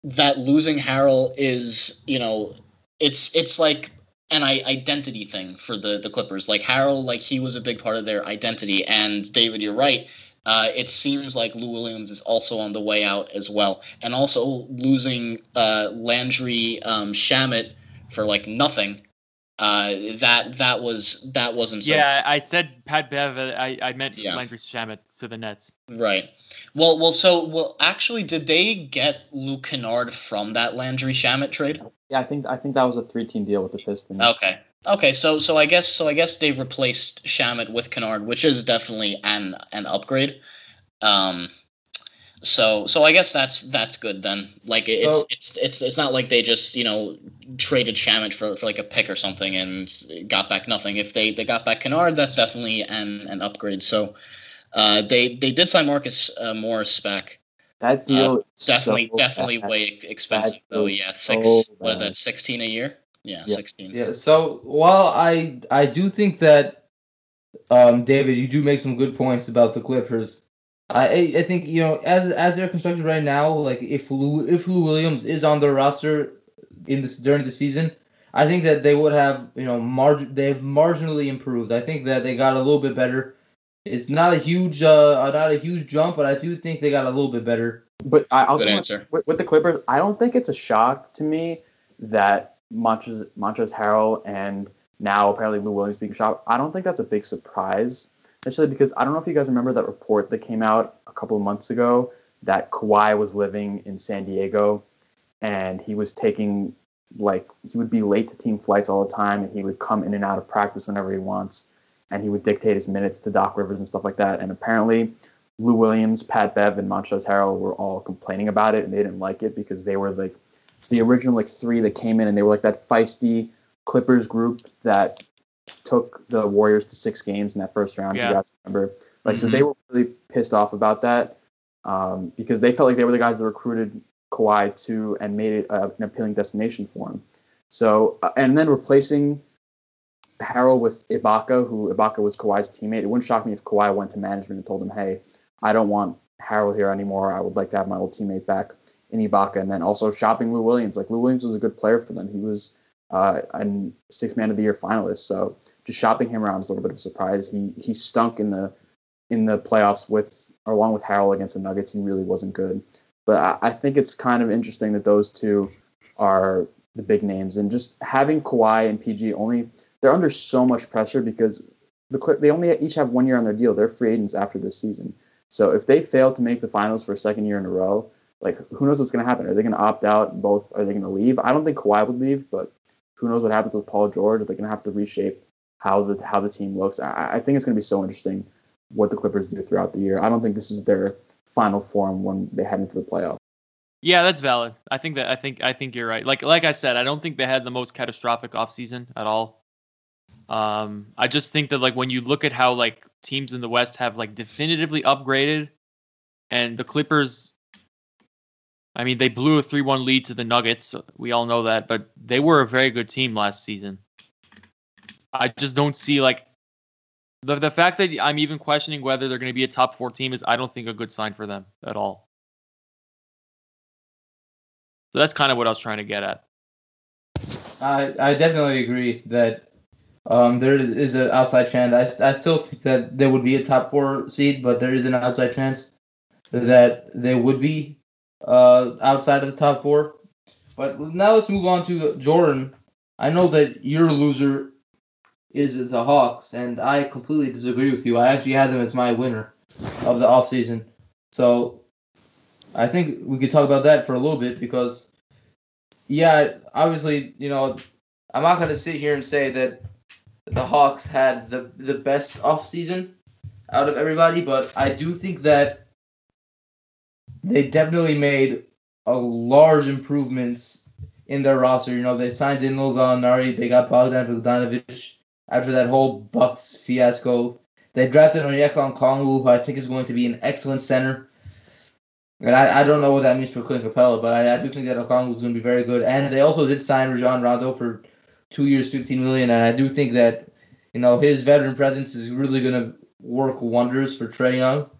Speaker 3: that losing Harrell is you know it's it's like an identity thing for the the Clippers. Like Harrell, like he was a big part of their identity. And David, you're right. Uh, it seems like Lou Williams is also on the way out as well, and also losing uh, Landry um, Shamet for like nothing. Uh, that that was that wasn't so
Speaker 1: Yeah, I said Pat Bev. uh, I, I meant
Speaker 3: Yeah.
Speaker 1: Landry Shamet to the Nets.
Speaker 3: Right. Well, well, so well, actually, did they get Luke Kennard from that Landry Shamet trade?
Speaker 4: Yeah, I think I think that was a three-team deal with the Pistons.
Speaker 3: Okay. Okay, so so I guess so I guess they replaced Shamet with Kennard, which is definitely an an upgrade. Um, so so I guess that's that's good then. Like it's so, it's it's it's not like they just you know traded Shamet for, for like a pick or something and got back nothing. If they they got back Kennard, that's definitely an an upgrade. So uh, they they did sign Marcus uh, Morris back.
Speaker 4: That deal
Speaker 3: uh, definitely so definitely bad. way expensive though. Yeah, six so was that sixteen a year? Yeah, yeah, sixteen.
Speaker 2: Yeah. So while I I do think that um, David, you do make some good points about the Clippers. I I think you know as as they're constructed right now, like if Lou if Lou Williams is on their roster in this during the season, I think that they would have you know margin they've marginally improved. I think that they got a little bit better it's not a huge, uh, not a huge jump, but I do think they got a little bit better.
Speaker 4: But I also answer. With, with, the Clippers, I don't think it's a shock to me that Montrezl, Montrezl Harrell and now apparently Lou Williams being shot. I don't think that's a big surprise, especially because I don't know if you guys remember that report that came out a couple of months ago that Kawhi was living in San Diego and he was taking like he would be late to team flights all the time and he would come in and out of practice whenever he wants and he would dictate his minutes to Doc Rivers and stuff like that. And apparently, Lou Williams, Pat Bev, and Montrezl Harrell were all complaining about it, and they didn't like it because they were like the original like three that came in, and they were like that feisty Clippers group that took the Warriors to six games in that first round. Yeah. You guys remember? Like, mm-hmm. so they were really pissed off about that um, because they felt like they were the guys that recruited Kawhi to and made it uh, an appealing destination for him. So, uh, and then replacing Harrell with Ibaka, who Ibaka was Kawhi's teammate. It wouldn't shock me if Kawhi went to management and told him, "Hey, I don't want Harrell here anymore. I would like to have my old teammate back in Ibaka." And then also shopping Lou Williams. Like Lou Williams was a good player for them. He was uh, a six man of the year finalist. So just shopping him around is a little bit of a surprise. He he stunk in the in the playoffs with along with Harrell against the Nuggets. He really wasn't good. But I, I think it's kind of interesting that those two are the big names and just having Kawhi and PG only they're under so much pressure because the they only each have one year on their deal. They're free agents after this season. So if they fail to make the finals for a second year in a row, like who knows what's going to happen? Are they going to opt out? Both are they going to leave? I don't think Kawhi would leave, but who knows what happens with Paul George? Are they going to have to reshape how the how the team looks? I, I think it's going to be so interesting what the Clippers do throughout the year. I don't think this is their final form when they head into the playoffs.
Speaker 1: Yeah, that's valid. I think that I think I think you're right. Like like I said, I don't think they had the most catastrophic offseason at all. Um, I just think that like when you look at how like teams in the West have like definitively upgraded, and the Clippers, I mean they blew a three-one lead to the Nuggets. We all know that, but they were a very good team last season. I just don't see like the the fact that I'm even questioning whether they're going to be a top four team is I don't think a good sign for them at all. So that's kind of what I was trying to get at.
Speaker 2: I I definitely agree that um, there is, is an outside chance. I, I still think that there would be a top four seed, but there is an outside chance that they would be uh, outside of the top four. But now let's move on to Jordan. I know that your loser is the Hawks, and I completely disagree with you. I actually had them as my winner of the offseason. So I think we could talk about that for a little bit because, yeah, obviously, you know, I'm not going to sit here and say that the Hawks had the the best offseason out of everybody, but I do think that they definitely made a large improvements in their roster. You know, they signed in Gallinari, they got Bogdan Bogdanovic after that whole Bucks fiasco. They drafted Onyeka Okongwu, who I think is going to be an excellent center. And I, I don't know what that means for Clint Capela, but I, I do think that Okongwu is going to be very good. And they also did sign Rajon Rondo for two years, 15 million, and I do think that you know his veteran presence is really going to work wonders for Trae Young.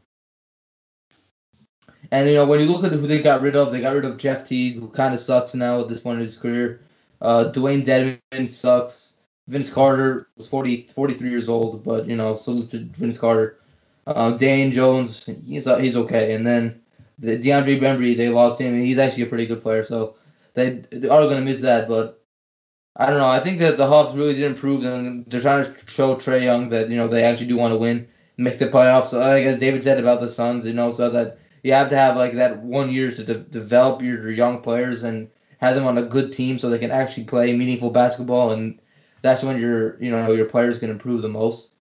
Speaker 2: And you know when you look at who they got rid of, they got rid of Jeff Teague, who kind of sucks now at this point in his career. Uh, Dewayne Dedmon sucks. Vince Carter was 40, 43 years old, but you know salute to Vince Carter. Uh, Dane Jones, he's uh, he's okay, and then the DeAndre Bembry, they lost him, and he's actually a pretty good player, so they are going to miss that. But I don't know. I think that the Hawks really did improve, and they're trying to show Trae Young that you know they actually do want to win, make the playoffs. Like as David said about the Suns, you know, so that you have to have like that one year to de- develop your, your young players, and have them on a good team so they can actually play meaningful basketball, and that's when your you know your players can improve the most.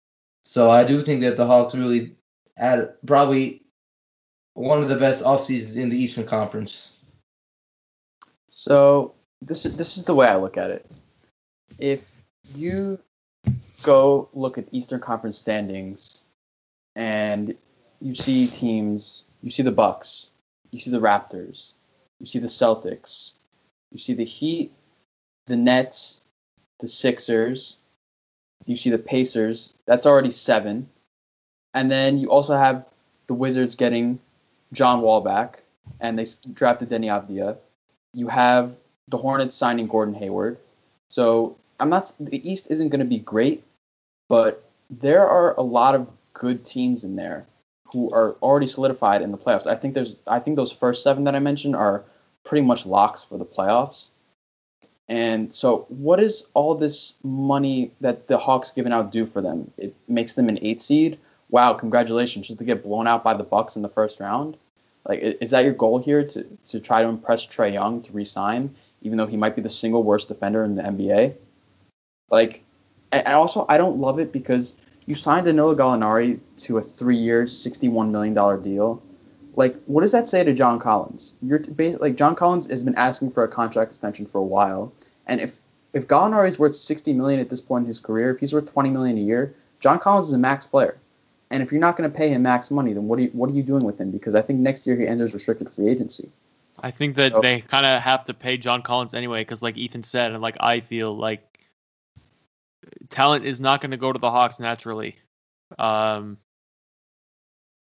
Speaker 2: So I do think that the Hawks really had probably one of the best off seasons in the Eastern Conference.
Speaker 4: So this is this is the way I look at it. If you go look at Eastern Conference standings and you see teams, you see the Bucks, you see the Raptors, you see the Celtics, you see the Heat, the Nets, the Sixers, you see the Pacers. That's already seven. And then you also have the Wizards getting John Wall back, and they drafted Deni Avdija. You have the Hornets signing Gordon Hayward. So I'm not. The East isn't going to be great, but there are a lot of good teams in there who are already solidified in the playoffs. I think there's. I think those first seven that I mentioned are pretty much locks for the playoffs. And so, what is all this money that the Hawks giving out do for them? It makes them an eight seed. Wow, congratulations! Just to get blown out by the Bucks in the first round. Like, is that your goal here to to try to impress Trae Young to resign, even though he might be the single worst defender in the NBA? Like, and also I don't love it because you signed Danilo Gallinari to a three-year, sixty-one million dollar deal like what does that say to John Collins? You're like John Collins has been asking for a contract extension for a while, and if if Gallinari is worth 60 million at this point in his career, if he's worth 20 million a year, John Collins is a max player. And if you're not going to pay him max money, then what are you, what are you doing with him? Because I think next year he enters restricted free agency.
Speaker 1: I think that so, they kind of have to pay John Collins anyway, because like Ethan said, and like I feel like talent is not going to go to the Hawks naturally. Um,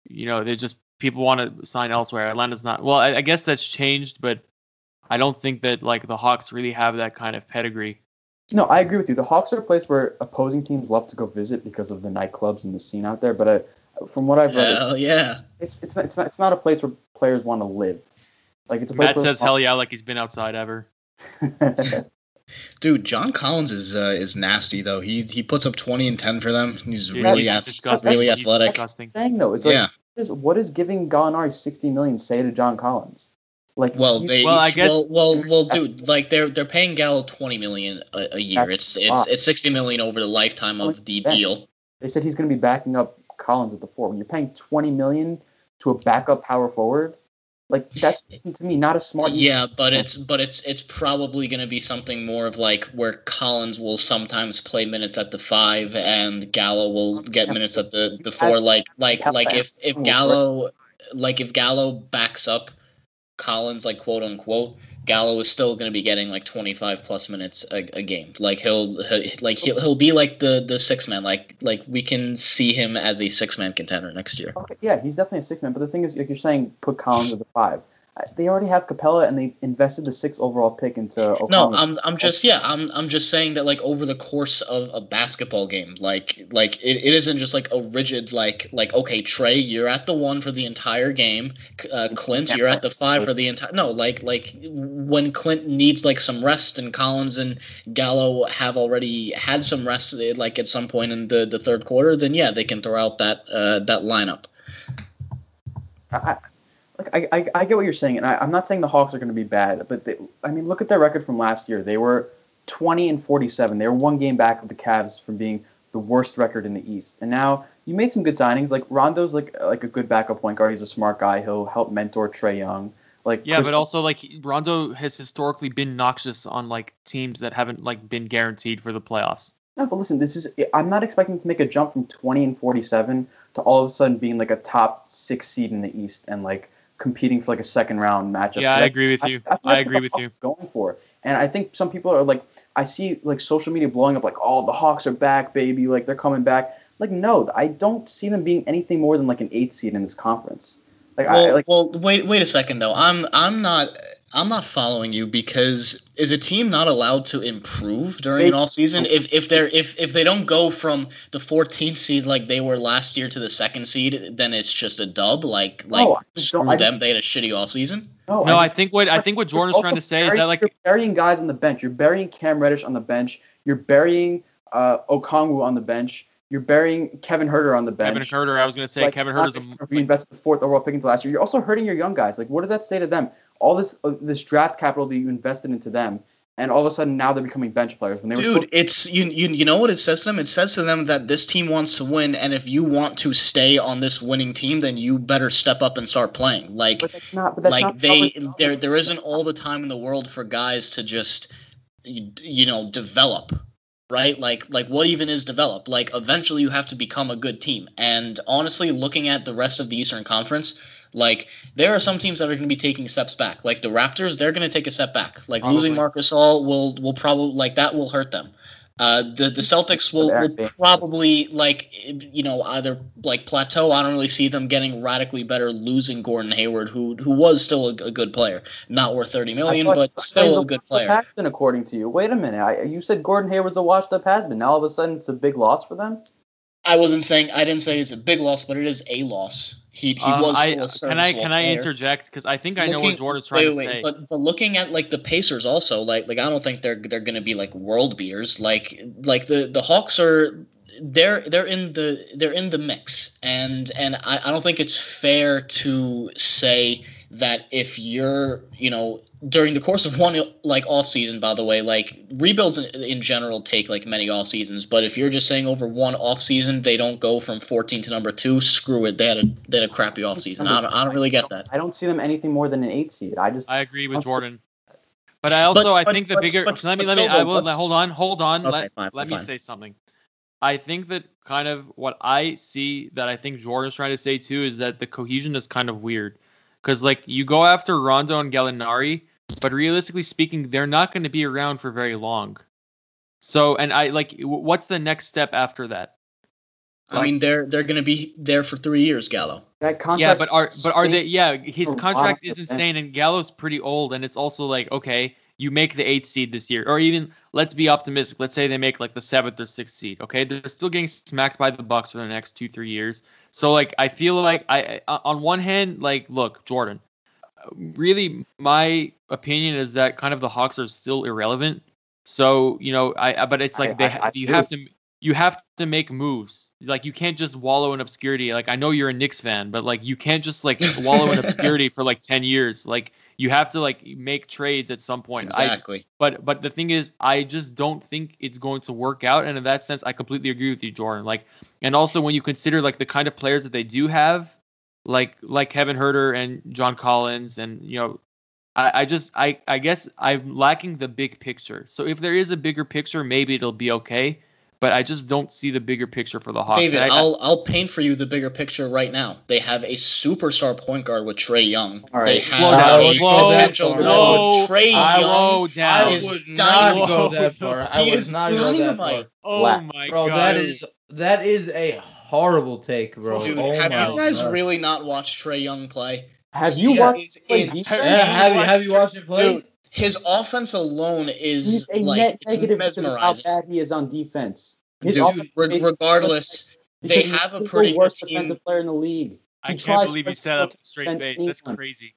Speaker 1: you know, they're just people want to sign elsewhere. Atlanta's not. Well, I, I, guess that's changed, but I don't think that like the Hawks really have that kind of pedigree.
Speaker 4: No, I agree with you. The Hawks are a place where opposing teams love to go visit because of the nightclubs and the scene out there. But uh, from what I've read,
Speaker 3: hell it's, yeah,
Speaker 4: it's it's not, it's not it's not a place where players want to live. Like it's a place
Speaker 1: Matt says hell yeah, like he's been outside ever.
Speaker 3: Dude, John Collins is uh, is nasty though. He he puts up twenty and ten for them. He's Dude, really,
Speaker 1: he's disgusting.
Speaker 3: really athletic.
Speaker 4: Disgusting. Saying though, it's like yeah is what is giving Gallinari sixty million say to John Collins?
Speaker 3: Like, well, they, well, I guess, well, well, well, dude, like they're they're paying Gallo twenty million a, a year. It's it's it's sixty million over the lifetime of the deal.
Speaker 4: They said he's going to be backing up Collins at the four. When you're paying twenty million to a backup power forward, like that's to me not a smart.
Speaker 3: Yeah, but it's but it's it's probably going to be something more of like where Collins will sometimes play minutes at the five and Gallo will get minutes at the the four. Like like like if if Gallo like if Gallo backs up Collins like quote unquote Gallo is still going to be getting like 25 plus minutes a, a game. Like he'll, like he'll, he'll be like the the six man. Like like we can see him as a six man contender next year.
Speaker 4: Okay, yeah, he's definitely a six man. But the thing is, like you're saying, put Collins at the five they already have Capela and they invested the sixth overall pick into. Okongwu.
Speaker 3: No, I'm I'm just yeah I'm I'm just saying that like over the course of a basketball game, like like it, it isn't just like a rigid like like okay Trae, you're at the one for the entire game, uh, Clint you're at the five for the entire no like like when Clint needs like some rest and Collins and Gallo have already had some rest like at some point in the the third quarter, then yeah they can throw out that uh, that lineup.
Speaker 4: I, like I, I, I get what you're saying, and I, am not saying the Hawks are going to be bad, but they, I mean, look at their record from last year. They were 20 and 47. They were one game back of the Cavs from being the worst record in the East. And now you made some good signings. Like Rondo's like like a good backup point guard. He's a smart guy. He'll help mentor Trae Young. Like
Speaker 1: yeah, Chris, but also like Rondo has historically been noxious on like teams that haven't like been guaranteed for the playoffs.
Speaker 4: No, but listen, this is I'm not expecting to make a jump from 20 and 47 to all of a sudden being like a top six seed in the East and like competing for like a second round matchup.
Speaker 1: Yeah, I agree with you. I, I, I agree with you.
Speaker 4: Going for and I think some people are like, I see like social media blowing up like, oh, the Hawks are back, baby, like they're coming back. Like, no, I don't see them being anything more than like an eight seed in this conference. Like,
Speaker 3: well,
Speaker 4: I, like,
Speaker 3: well, wait, wait a second though. I'm, I'm not. I'm not following you because is a team not allowed to improve during they, an off season if if they're if if they don't go from the 14th seed like they were last year to the second seed then it's just a dub like like no, screw them they had a shitty off season.
Speaker 1: No, no I, I, think what I think what Jordan's trying to say burying, is that like
Speaker 4: you're burying guys on the bench. You're burying Cam Reddish on the bench. You're burying uh, Okongwu on the bench. You're burying Kevin Huerter on the bench.
Speaker 1: Kevin Huerter, I was going to say like, Kevin Huerter's a
Speaker 4: reinvest the fourth overall pick into last year. You're also hurting your young guys. Like, what does that say to them? All this uh, this draft capital that you invested into them, and all of a sudden now they're becoming bench players when they
Speaker 3: Dude,
Speaker 4: were.
Speaker 3: Dude, it's you, you. You know what it says to them? It says to them that this team wants to win, and if you want to stay on this winning team, then you better step up and start playing. Like,
Speaker 4: not,
Speaker 3: like they there there isn't all the time in the world for guys to just you know develop right like like what even is develop like eventually you have to become a good team and honestly looking at the rest of the eastern conference like there are some teams that are going to be taking steps back. Like the Raptors, they're going to take a step back. Like probably. losing Marc Gasol will will probably like that will hurt them. Uh, the the Celtics will, will probably like you know either like plateau. I don't really see them getting radically better losing Gordon Hayward, who who was still a, a good player, not worth thirty million, but still a good player.
Speaker 4: Has been according to you. Wait a minute, I, you said Gordon Hayward's a washed up has been. Now all of a sudden it's a big loss for them.
Speaker 3: I wasn't saying I didn't say it's a big loss, but it is a loss. He he um, was
Speaker 1: I, Can I can I interject because I think I know what Jordan's trying wait, wait, to say.
Speaker 3: But but looking at like the Pacers also like like I don't think they're they're going to be like world beaters. Like like the the Hawks are they're they're in the they're in the mix and and I, I don't think it's fair to say that if you're you know during the course of one like off season by the way like rebuilds in, in, general take like many off seasons but if you're just saying over one off season they don't go from 14 to number two screw it they had a they had a crappy off season. I don't, I don't really get that.
Speaker 4: I don't see them anything more than an eight seed. I just
Speaker 1: i agree with jordan. But i also but, i think but, the bigger but, let me let me i will hold on hold on okay, let, fine, let fine. me say something. I think that kind of what i see that i think jordan's trying to say too is that the cohesion is kind of weird because like you go after Rondo and Gallinari, but realistically speaking, they're not going to be around for very long. So, and I like, what's the next step after that?
Speaker 3: Like, I mean, they're they're going to be there for three years, Gallo.
Speaker 4: That contract.
Speaker 1: Yeah, but are but are they? Yeah, his contract is insane, and Gallo's pretty old, and it's also like okay, you make the eighth seed this year, or even let's be optimistic. Let's say they make like the seventh or sixth seed. Okay, they're still getting smacked by the Bucks for the next two three years. So like I feel like I uh, on one hand like look Jordan, really my opinion is that kind of the Hawks are still irrelevant. So you know I but it's like I, they I, I you have to you have to make moves. Like you can't just wallow in obscurity. Like I know you're a Knicks fan, but like you can't just like wallow in obscurity for like 10 years. Like you have to like make trades at some point.
Speaker 3: Exactly.
Speaker 1: I, but but the thing is, I just don't think it's going to work out. And in that sense, I completely agree with you, Jordan. Like, and also when you consider like the kind of players that they do have, like like Kevin Huerter and John Collins, and you know, I, I just I I guess I'm lacking the big picture. So if there is a bigger picture, maybe it'll be okay but I just don't see the bigger picture for the Hawks.
Speaker 3: David,
Speaker 1: I,
Speaker 3: will I'll paint for you the bigger picture right now. They have a superstar point guard with Trae Young.
Speaker 1: All right,
Speaker 3: they
Speaker 1: slow down,
Speaker 3: a
Speaker 1: slow, potential
Speaker 3: slow, Trae
Speaker 2: Young down. I would not go that far. I would not go that far.
Speaker 1: Oh my
Speaker 2: bro,
Speaker 1: god,
Speaker 2: that is that is a horrible take, bro.
Speaker 3: Dude,
Speaker 2: oh
Speaker 3: have you guys god. really not watched Trae Young play?
Speaker 4: Have you yeah, watched?
Speaker 2: Play yeah, have you have you watched it play?
Speaker 3: Dude, his offense alone is He's a like net negative because of
Speaker 4: how bad he is on defense.
Speaker 3: Dude, regardless, they have a pretty
Speaker 4: worst team. defensive player in the league.
Speaker 1: I he can't believe he set up straight face. That's crazy.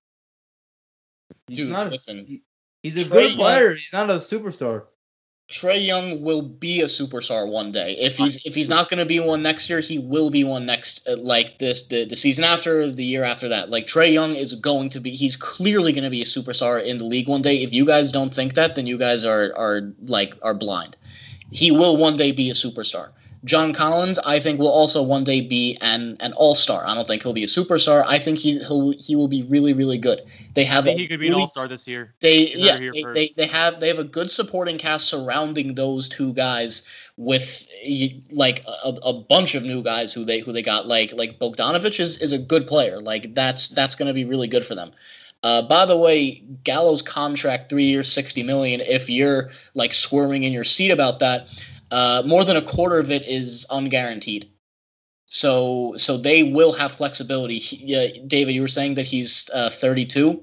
Speaker 3: Dude, not, listen.
Speaker 2: He's a Trae good player. Young, he's not a superstar.
Speaker 3: Trae Young will be a superstar one day. If he's if he's not going to be one next year, he will be one next uh, like this the, the season after, the year after that. Like Trae Young is going to be he's clearly going to be a superstar in the league one day. If you guys don't think that, then you guys are are like are blind he will one day be a superstar. John Collins, I think, will also one day be an an all star. I don't think he'll be a superstar. I think he he'll, he will be really really good. They have
Speaker 1: he could be really, an all star this year.
Speaker 3: They yeah they, they, they have they have a good supporting cast surrounding those two guys with like a, a bunch of new guys who they who they got like like Bogdanovic is is a good player. Like that's that's going to be really good for them. Uh, by the way, Gallo's contract, three years, sixty million. If you're like squirming in your seat about that, uh, more than a quarter of it is unguaranteed. So, so they will have flexibility. He, uh, David, you were saying that he's uh, 32,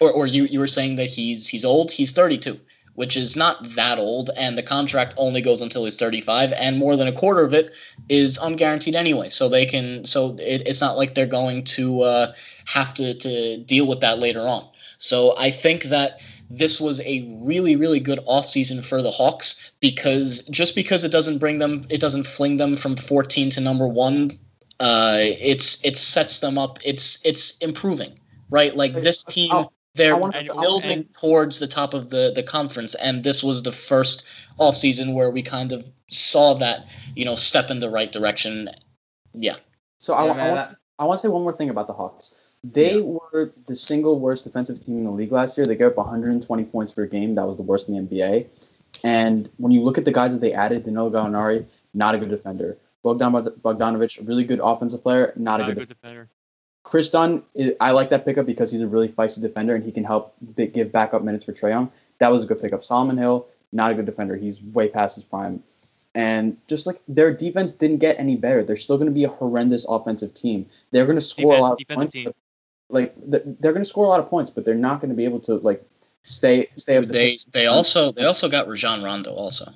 Speaker 3: or, or you, you were saying that he's he's old. He's 32 which is not that old, and the contract only goes until he's 35, and more than a quarter of it is unguaranteed anyway. So they can, so it, it's not like they're going to uh, have to to deal with that later on. So I think that this was a really, really good offseason for the Hawks because just because it doesn't bring them, it doesn't fling them from 14 to number one. Uh, it's it sets them up. It's it's improving, right? Like this team, they're building towards the top of the the conference, and this was the first offseason where we kind of saw that you know step in the right direction. Yeah.
Speaker 4: So I, yeah, I, want, I want to say one more thing about the Hawks. They yeah. were the single worst defensive team in the league last year. They gave up 120 points per game. That was the worst in the NBA. And when you look at the guys that they added, Danilo Gallinari, not a good defender. Bogdan Bogdanovic, a really good offensive player, not, not a good, a good defender. Kris Dunn, I like that pickup because he's a really feisty defender and he can help give backup minutes for Trae Young. That was a good pickup. Solomon Hill, not a good defender. He's way past his prime. And just like their defense didn't get any better, they're still going to be a horrendous offensive team. They're going to score defense, a lot of points. Team like they're going to score a lot of points, but they're not going to be able to like stay stay up.
Speaker 3: They they also they also got Rajon Rondo also.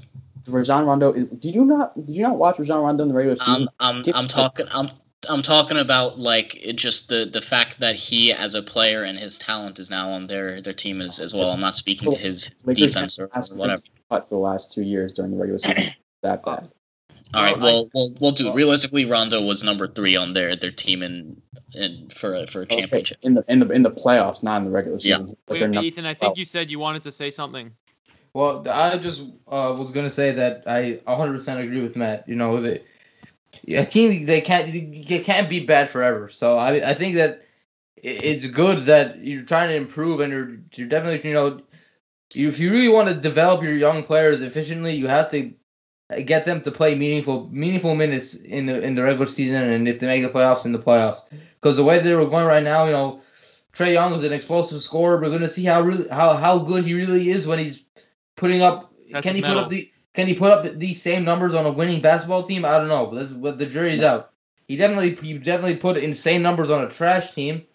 Speaker 4: Rajon Rondo, did you not did you not watch Rajon Rondo in the regular um, season?
Speaker 3: Um, I'm I'm, I'm talking I'm I'm talking about like just the the fact that he as a player and his talent is now on their their team as, as well. I'm not speaking to his Lakers defense or, whatever.
Speaker 4: Cut for the last two years during the regular season. that bad.
Speaker 3: All right, well, we'll we'll do. Realistically, Rondo was number three on their their team in in for a, for a championship
Speaker 4: okay. in the in the in the playoffs, not in the regular season.
Speaker 1: Yeah. Wait, Ethan, I think you said you wanted to say something.
Speaker 2: Well, I just uh, was gonna say that I 100% agree with Matt. You know, the a team they can't they can't be bad forever. So I I think that it's good that you're trying to improve and you're you're definitely you know if you really want to develop your young players efficiently, you have to get them to play meaningful meaningful minutes in the in the regular season and if they make the playoffs in the playoffs. Because the way they were going right now, you know, Trae Young is an explosive scorer. We're gonna see how really how how good he really is when he's putting up. That's can he put up the can he put up these same numbers on a winning basketball team? I don't know, but, this, but the jury's out. He definitely he definitely put insane numbers on a trash team,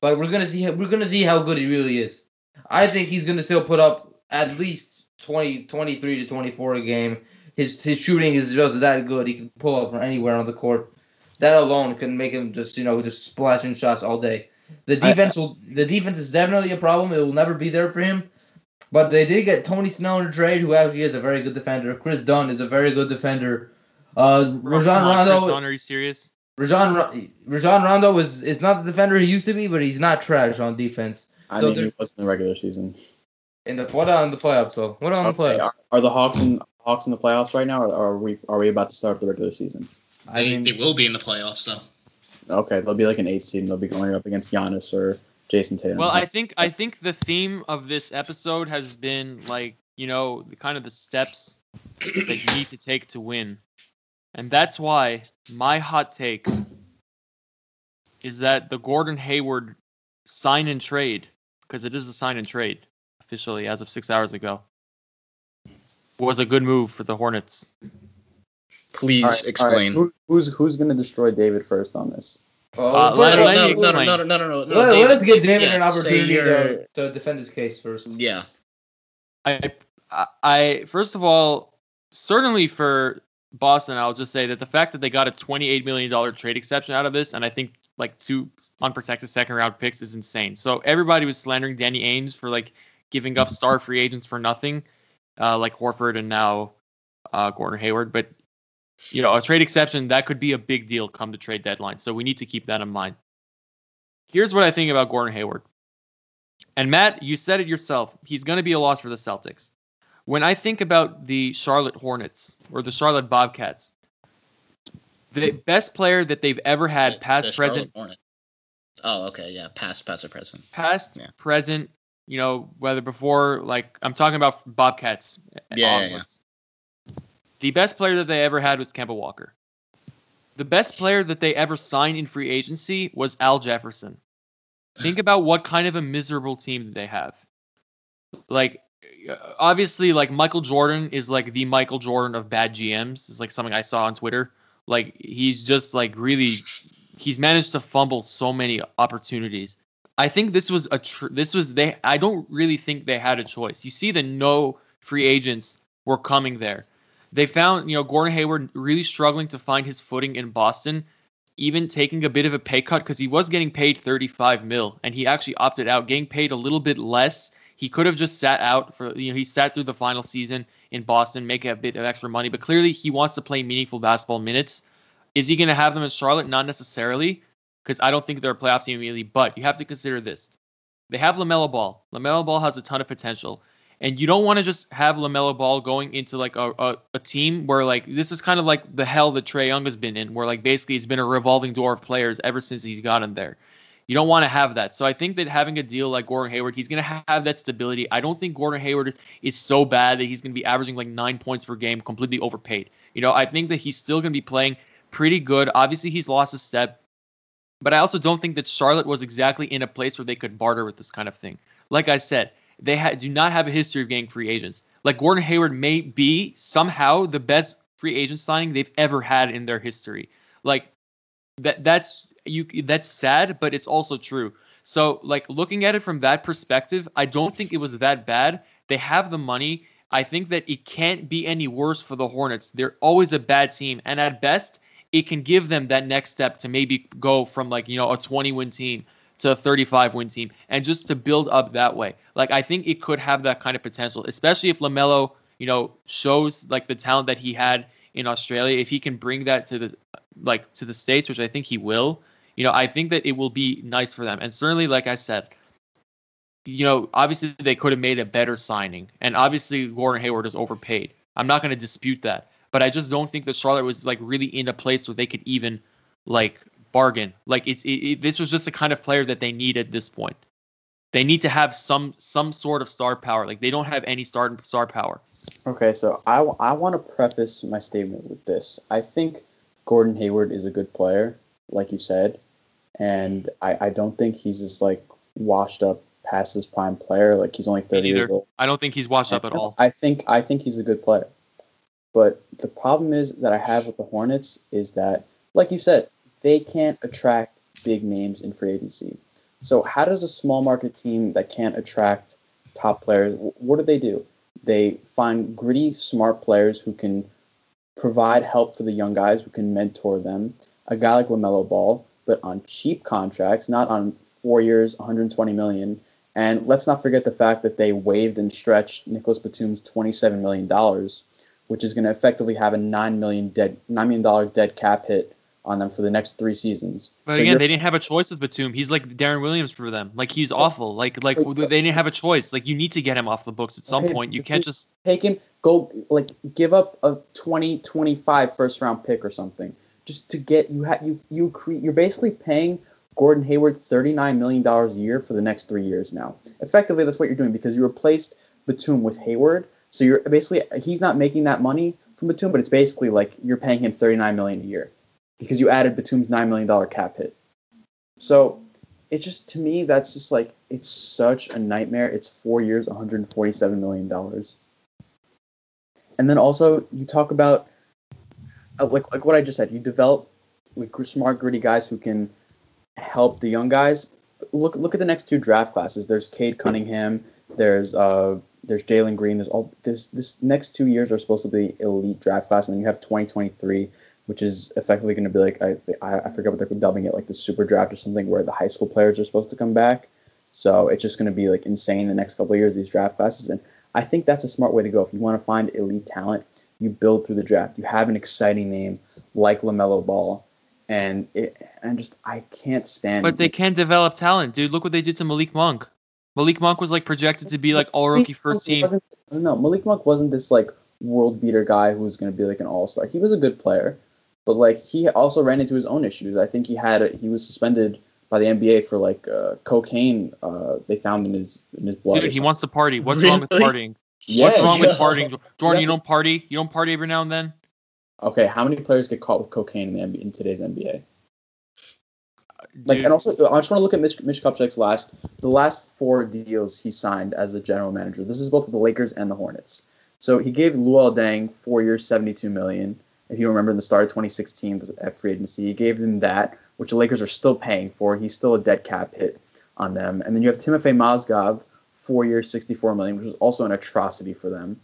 Speaker 2: but we're gonna see we're gonna see how good he really is. I think he's gonna still put up at least 20, 23 to 24 a game his his shooting is just that good. He can pull up from anywhere on the court. That alone can make him just you know just splashing shots all day. The defense will the defense is definitely a problem. It will never be there for him. But they did get Tony Snell in a trade, who actually is a very good defender. Kris Dunn is a very good defender. Uh, Rajon Rondo. Kris
Speaker 1: Dunn, are you serious?
Speaker 2: Rajon Rajon Rondo is is not the defender he used to be, but he's not trash on defense.
Speaker 4: I so mean, he was in the regular season.
Speaker 2: In the what on the playoffs though? What on okay. the playoffs?
Speaker 4: Are, are the Hawks in Hawks in the playoffs right now, or are we are we about to start the regular season?
Speaker 3: I mean, they will be in the playoffs though.
Speaker 4: Okay, they'll be like an eight seed, and they'll be going up against Giannis or Jayson Tatum.
Speaker 1: Well, I think I think the theme of this episode has been like you know kind of the steps that you need to take to win, and that's why my hot take is that the Gordon Hayward sign and trade because it is a sign and trade officially as of six hours ago was a good move for the Hornets.
Speaker 3: Please right, explain.
Speaker 4: Right. Who, who's who's going to destroy David first on this?
Speaker 1: Uh, let, no, no, no, no, no, no, no, no,
Speaker 2: Let, let us give David yeah, an opportunity to, to defend his case first.
Speaker 3: Yeah.
Speaker 1: I, I first of all, certainly for Boston, I'll just say that the fact that they got a twenty-eight million dollar trade exception out of this, and I think like two unprotected second-round picks is insane. So everybody was slandering Danny Ainge for like giving up star free agents for nothing uh, like Horford and now uh, Gordon Hayward. But you know, a trade exception that could be a big deal come to trade deadline. So we need to keep that in mind. Here's what I think about Gordon Hayward. And Matt, you said it yourself. He's going to be a loss for the Celtics. When I think about the Charlotte Hornets or the Charlotte Bobcats, the best player that they've ever had, past, the present.
Speaker 3: Oh, okay, yeah, past, past, or present.
Speaker 1: Past, yeah. present, you know, whether before, like, I'm talking about Bobcats.
Speaker 3: Uh, yeah, yeah, yeah.
Speaker 1: The best player that they ever had was Kemba Walker. The best player that they ever signed in free agency was Al Jefferson. Think about what kind of a miserable team that they have. Like, uh, obviously, like Michael Jordan is like the Michael Jordan of bad GMs. Is like something I saw on Twitter. Like he's just like really, he's managed to fumble so many opportunities. I think this was a tr- this was they I don't really think they had a choice. You see the no free agents were coming there. They found, you know, Gordon Hayward really struggling to find his footing in Boston, even taking a bit of a pay cut because he was getting paid 35 mil and he actually opted out, getting paid a little bit less. He could have just sat out for you know he sat through the final season in Boston, make a bit of extra money, but clearly he wants to play meaningful basketball minutes. Is he going to have them in Charlotte? Not necessarily, because I don't think they're a playoff team immediately. But you have to consider this: they have LaMelo Ball. LaMelo Ball has a ton of potential, and you don't want to just have LaMelo Ball going into like a, a, a team where like this is kind of like the hell that Trae Young has been in, where like basically it's been a revolving door of players ever since he's gotten there. You don't want to have that. So I think that having a deal like Gordon Hayward, he's going to have that stability. I don't think Gordon Hayward is so bad that he's going to be averaging like nine points per game, completely overpaid. You know, I think that he's still going to be playing pretty good. Obviously, he's lost a step, but I also don't think that Charlotte was exactly in a place where they could barter with this kind of thing. Like I said, they ha- do not have a history of getting free agents. Like Gordon Hayward may be somehow the best free agent signing they've ever had in their history. Like that that's you that's sad, but it's also true. So like looking at it from that perspective, I don't think it was that bad. They have the money. I think that it can't be any worse for the Hornets. They're always a bad team, and at best, it can give them that next step to maybe go from like you know a 20 win team to a 35 win team, and just to build up that way. Like I think it could have that kind of potential, especially if LaMelo, you know, shows like the talent that he had in Australia. If he can bring that to the like to the states, which I think he will, you know, I think that it will be nice for them. And certainly, like I said, you know, obviously they could have made a better signing, and obviously Gordon Hayward is overpaid. I'm not going to dispute that, but I just don't think that Charlotte was like really in a place where they could even like bargain. Like it's it, it, this was just the kind of player that they need at this point. They need to have some some sort of star power. Like they don't have any star star power.
Speaker 4: Okay, so I, I want to preface my statement with this. I think Gordon Hayward is a good player, like you said, and I, I don't think he's just like washed up past his prime player. Like he's only thirty years old.
Speaker 1: I don't think he's washed up at all.
Speaker 4: I think I think he's a good player. But the problem is that I have with the Hornets is that, like you said, they can't attract big names in free agency. So how does a small market team that can't attract top players, what do they do? They find gritty, smart players who can provide help for the young guys, who can mentor them. A guy like LaMelo Ball, but on cheap contracts, not on four years, 120 million. And let's not forget the fact that they waived and stretched Nicolas Batum's 27 million dollars, which is going to effectively have a nine million dead nine million dollar dead cap hit on them for the next three seasons.
Speaker 1: But so again, they didn't have a choice with Batum. He's like Deron Williams for them. Like he's awful. Like like they didn't have a choice. Like you need to get him off the books at some okay, point. You can't just
Speaker 4: take him. Go like give up a 20, 25 first round pick or something just to get you. have you you create. You're basically paying Gordon Hayward thirty nine million dollars a year for the next three years now. Effectively, that's what you're doing because you replaced Batum with Hayward. So you're basically he's not making that money from Batum, but it's basically like you're paying him thirty nine million a year because you added Batum's nine million dollar cap hit. So it's just to me that's just like it's such a nightmare. It's four years, 147 million dollars. And then also you talk about uh, like like what I just said. You develop like smart, gritty guys who can help the young guys. Look look at the next two draft classes. There's Cade Cunningham. There's uh there's Jalen Green. There's all this this next two years are supposed to be elite draft class, and then you have 2023 which is effectively going to be like I, I, I forget what they're dubbing it, like the super draft or something, where the high school players are supposed to come back. So it's just going to be like insane the next couple of years these draft classes, and I think that's a smart way to go. If you want to find elite talent, you build through the draft. You have an exciting name like LaMelo Ball, and it, and just I can't stand.
Speaker 1: But they can develop talent, dude. Look what they did to Malik Monk. Malik Monk was like projected to be like all rookie first team.
Speaker 4: No, Malik Monk wasn't this like world beater guy who was going to be like an all star. He was a good player, but like he also ran into his own issues. I think he had a, he was suspended by the NBA for like uh, cocaine. Uh, they found in his in his blood.
Speaker 1: Dude, he wants to party. What's really? wrong with partying? Yeah, What's wrong yeah. with partying, Jordan? You don't party. You don't party every now and then.
Speaker 4: Okay, how many players get caught with cocaine in, the in today's NBA? Like, Dude. and also, I just want to look at Mitch, Mitch Kupchak's last, the last four deals he signed as a general manager. This is both with the Lakers and the Hornets. So he gave Luol Deng four years, seventy-two million if you remember in the start of 2016 at free agency. He gave them that, which the Lakers are still paying for. He's still a dead cap hit on them. And then you have Timofey Mozgov, four years, 64 million, which is also an atrocity for them.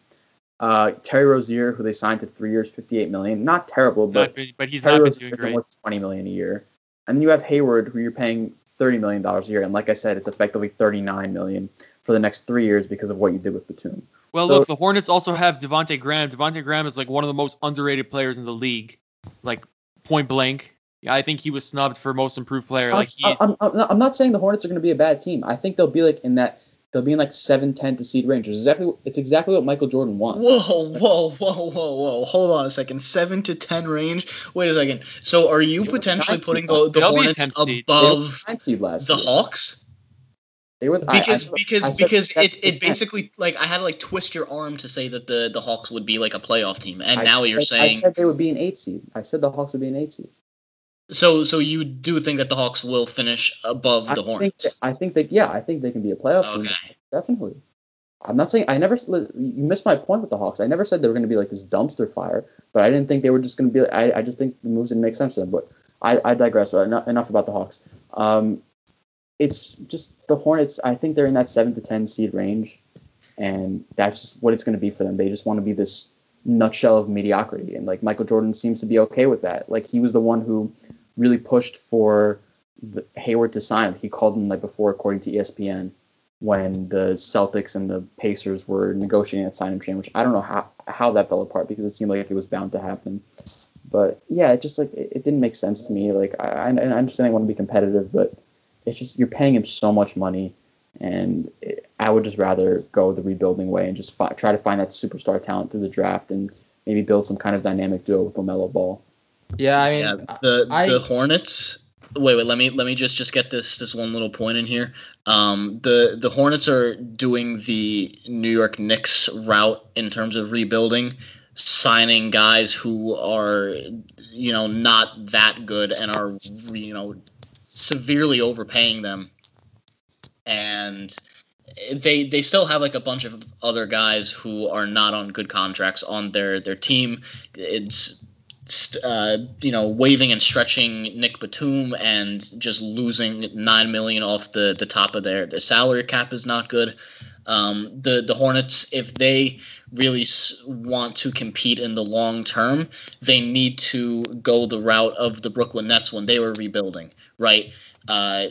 Speaker 4: Uh, Terry Rozier, who they signed to three years, 58 million, not terrible, but
Speaker 1: not, but he's Terry not been doing
Speaker 4: great. 20 million a year. And then you have Hayward, who you're paying thirty million dollars a year, and like I said, it's effectively thirty nine million for the next three years because of what you did with Batum.
Speaker 1: Well, so, look, the Hornets also have Devonte Graham. Devonte Graham is like one of the most underrated players in the league, like point blank. Yeah, I think he was snubbed for most improved player. Like
Speaker 4: I, I'm, I'm not saying the Hornets are going to be a bad team. I think they'll be like in that they'll be in like seven, ten to seed range. It's exactly it's exactly what Michael Jordan wants.
Speaker 3: Whoa, whoa, whoa, whoa, whoa! Hold on a second. Seven to ten range. Wait a second. So are you potentially putting the, the Hornets above the Hawks? They were because I, I, because I because it, it basically like I had to like twist your arm to say that the the Hawks would be like a playoff team, and now you're saying
Speaker 4: I said they would be an eight seed. I said the Hawks would be an eight seed.
Speaker 3: So so you do think that the Hawks will finish above the Hornets?
Speaker 4: Think that, I think that yeah, I think they can be a playoff okay. team. Definitely. I'm not saying I never you missed my point with the Hawks. I never said they were going to be like this dumpster fire, but I didn't think they were just going to be. I, I just think the moves didn't make sense to them. But I, I digress. Enough, enough about the Hawks. Um, it's just the Hornets. I think they're in that seven to ten seed range, and that's just what it's going to be for them. They just want to be this nutshell of mediocrity. And like Michael Jordan seems to be okay with that. Like he was the one who really pushed for the, Hayward to sign. He called him like before, according to ESPN, when the Celtics and the Pacers were negotiating that sign and trade. Which I don't know how how that fell apart because it seemed like it was bound to happen. But yeah, it just like it, it didn't make sense to me. Like I, I understand they want to be competitive, but it's just you're paying him so much money and I would just rather go the rebuilding way and just fi- try to find that superstar talent through the draft and maybe build some kind of dynamic duo with LaMelo Ball.
Speaker 2: Yeah, I mean,
Speaker 3: yeah, the I, the Hornets. Wait, wait. Let me let me just just get this this one little point in here. Um, the the Hornets are doing the New York Knicks route in terms of rebuilding, signing guys who are you know not that good and are you know severely overpaying them and they they still have like a bunch of other guys who are not on good contracts on their their team. It's uh, you know waving and stretching Nick Batum and just losing nine million off the the top of their their salary cap is not good. Um, the the Hornets, if they really want to compete in the long term, they need to go the route of the Brooklyn Nets when they were rebuilding, right? Uh,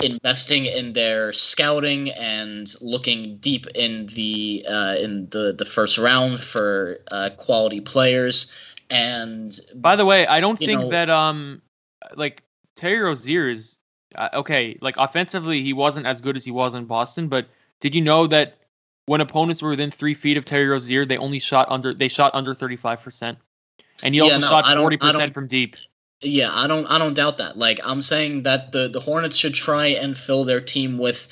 Speaker 3: investing in their scouting and looking deep in the uh, in the the first round for uh, quality players. And
Speaker 1: by the way, I don't think know, that um like Terry Rozier is uh, okay. Like offensively, he wasn't as good as he was in Boston. But did you know that when opponents were within three feet of Terry Rozier, they only shot under they shot under thirty five percent, and he also yeah, no, shot forty percent from deep.
Speaker 3: Yeah, I don't I don't doubt that. Like I'm saying that the the Hornets should try and fill their team with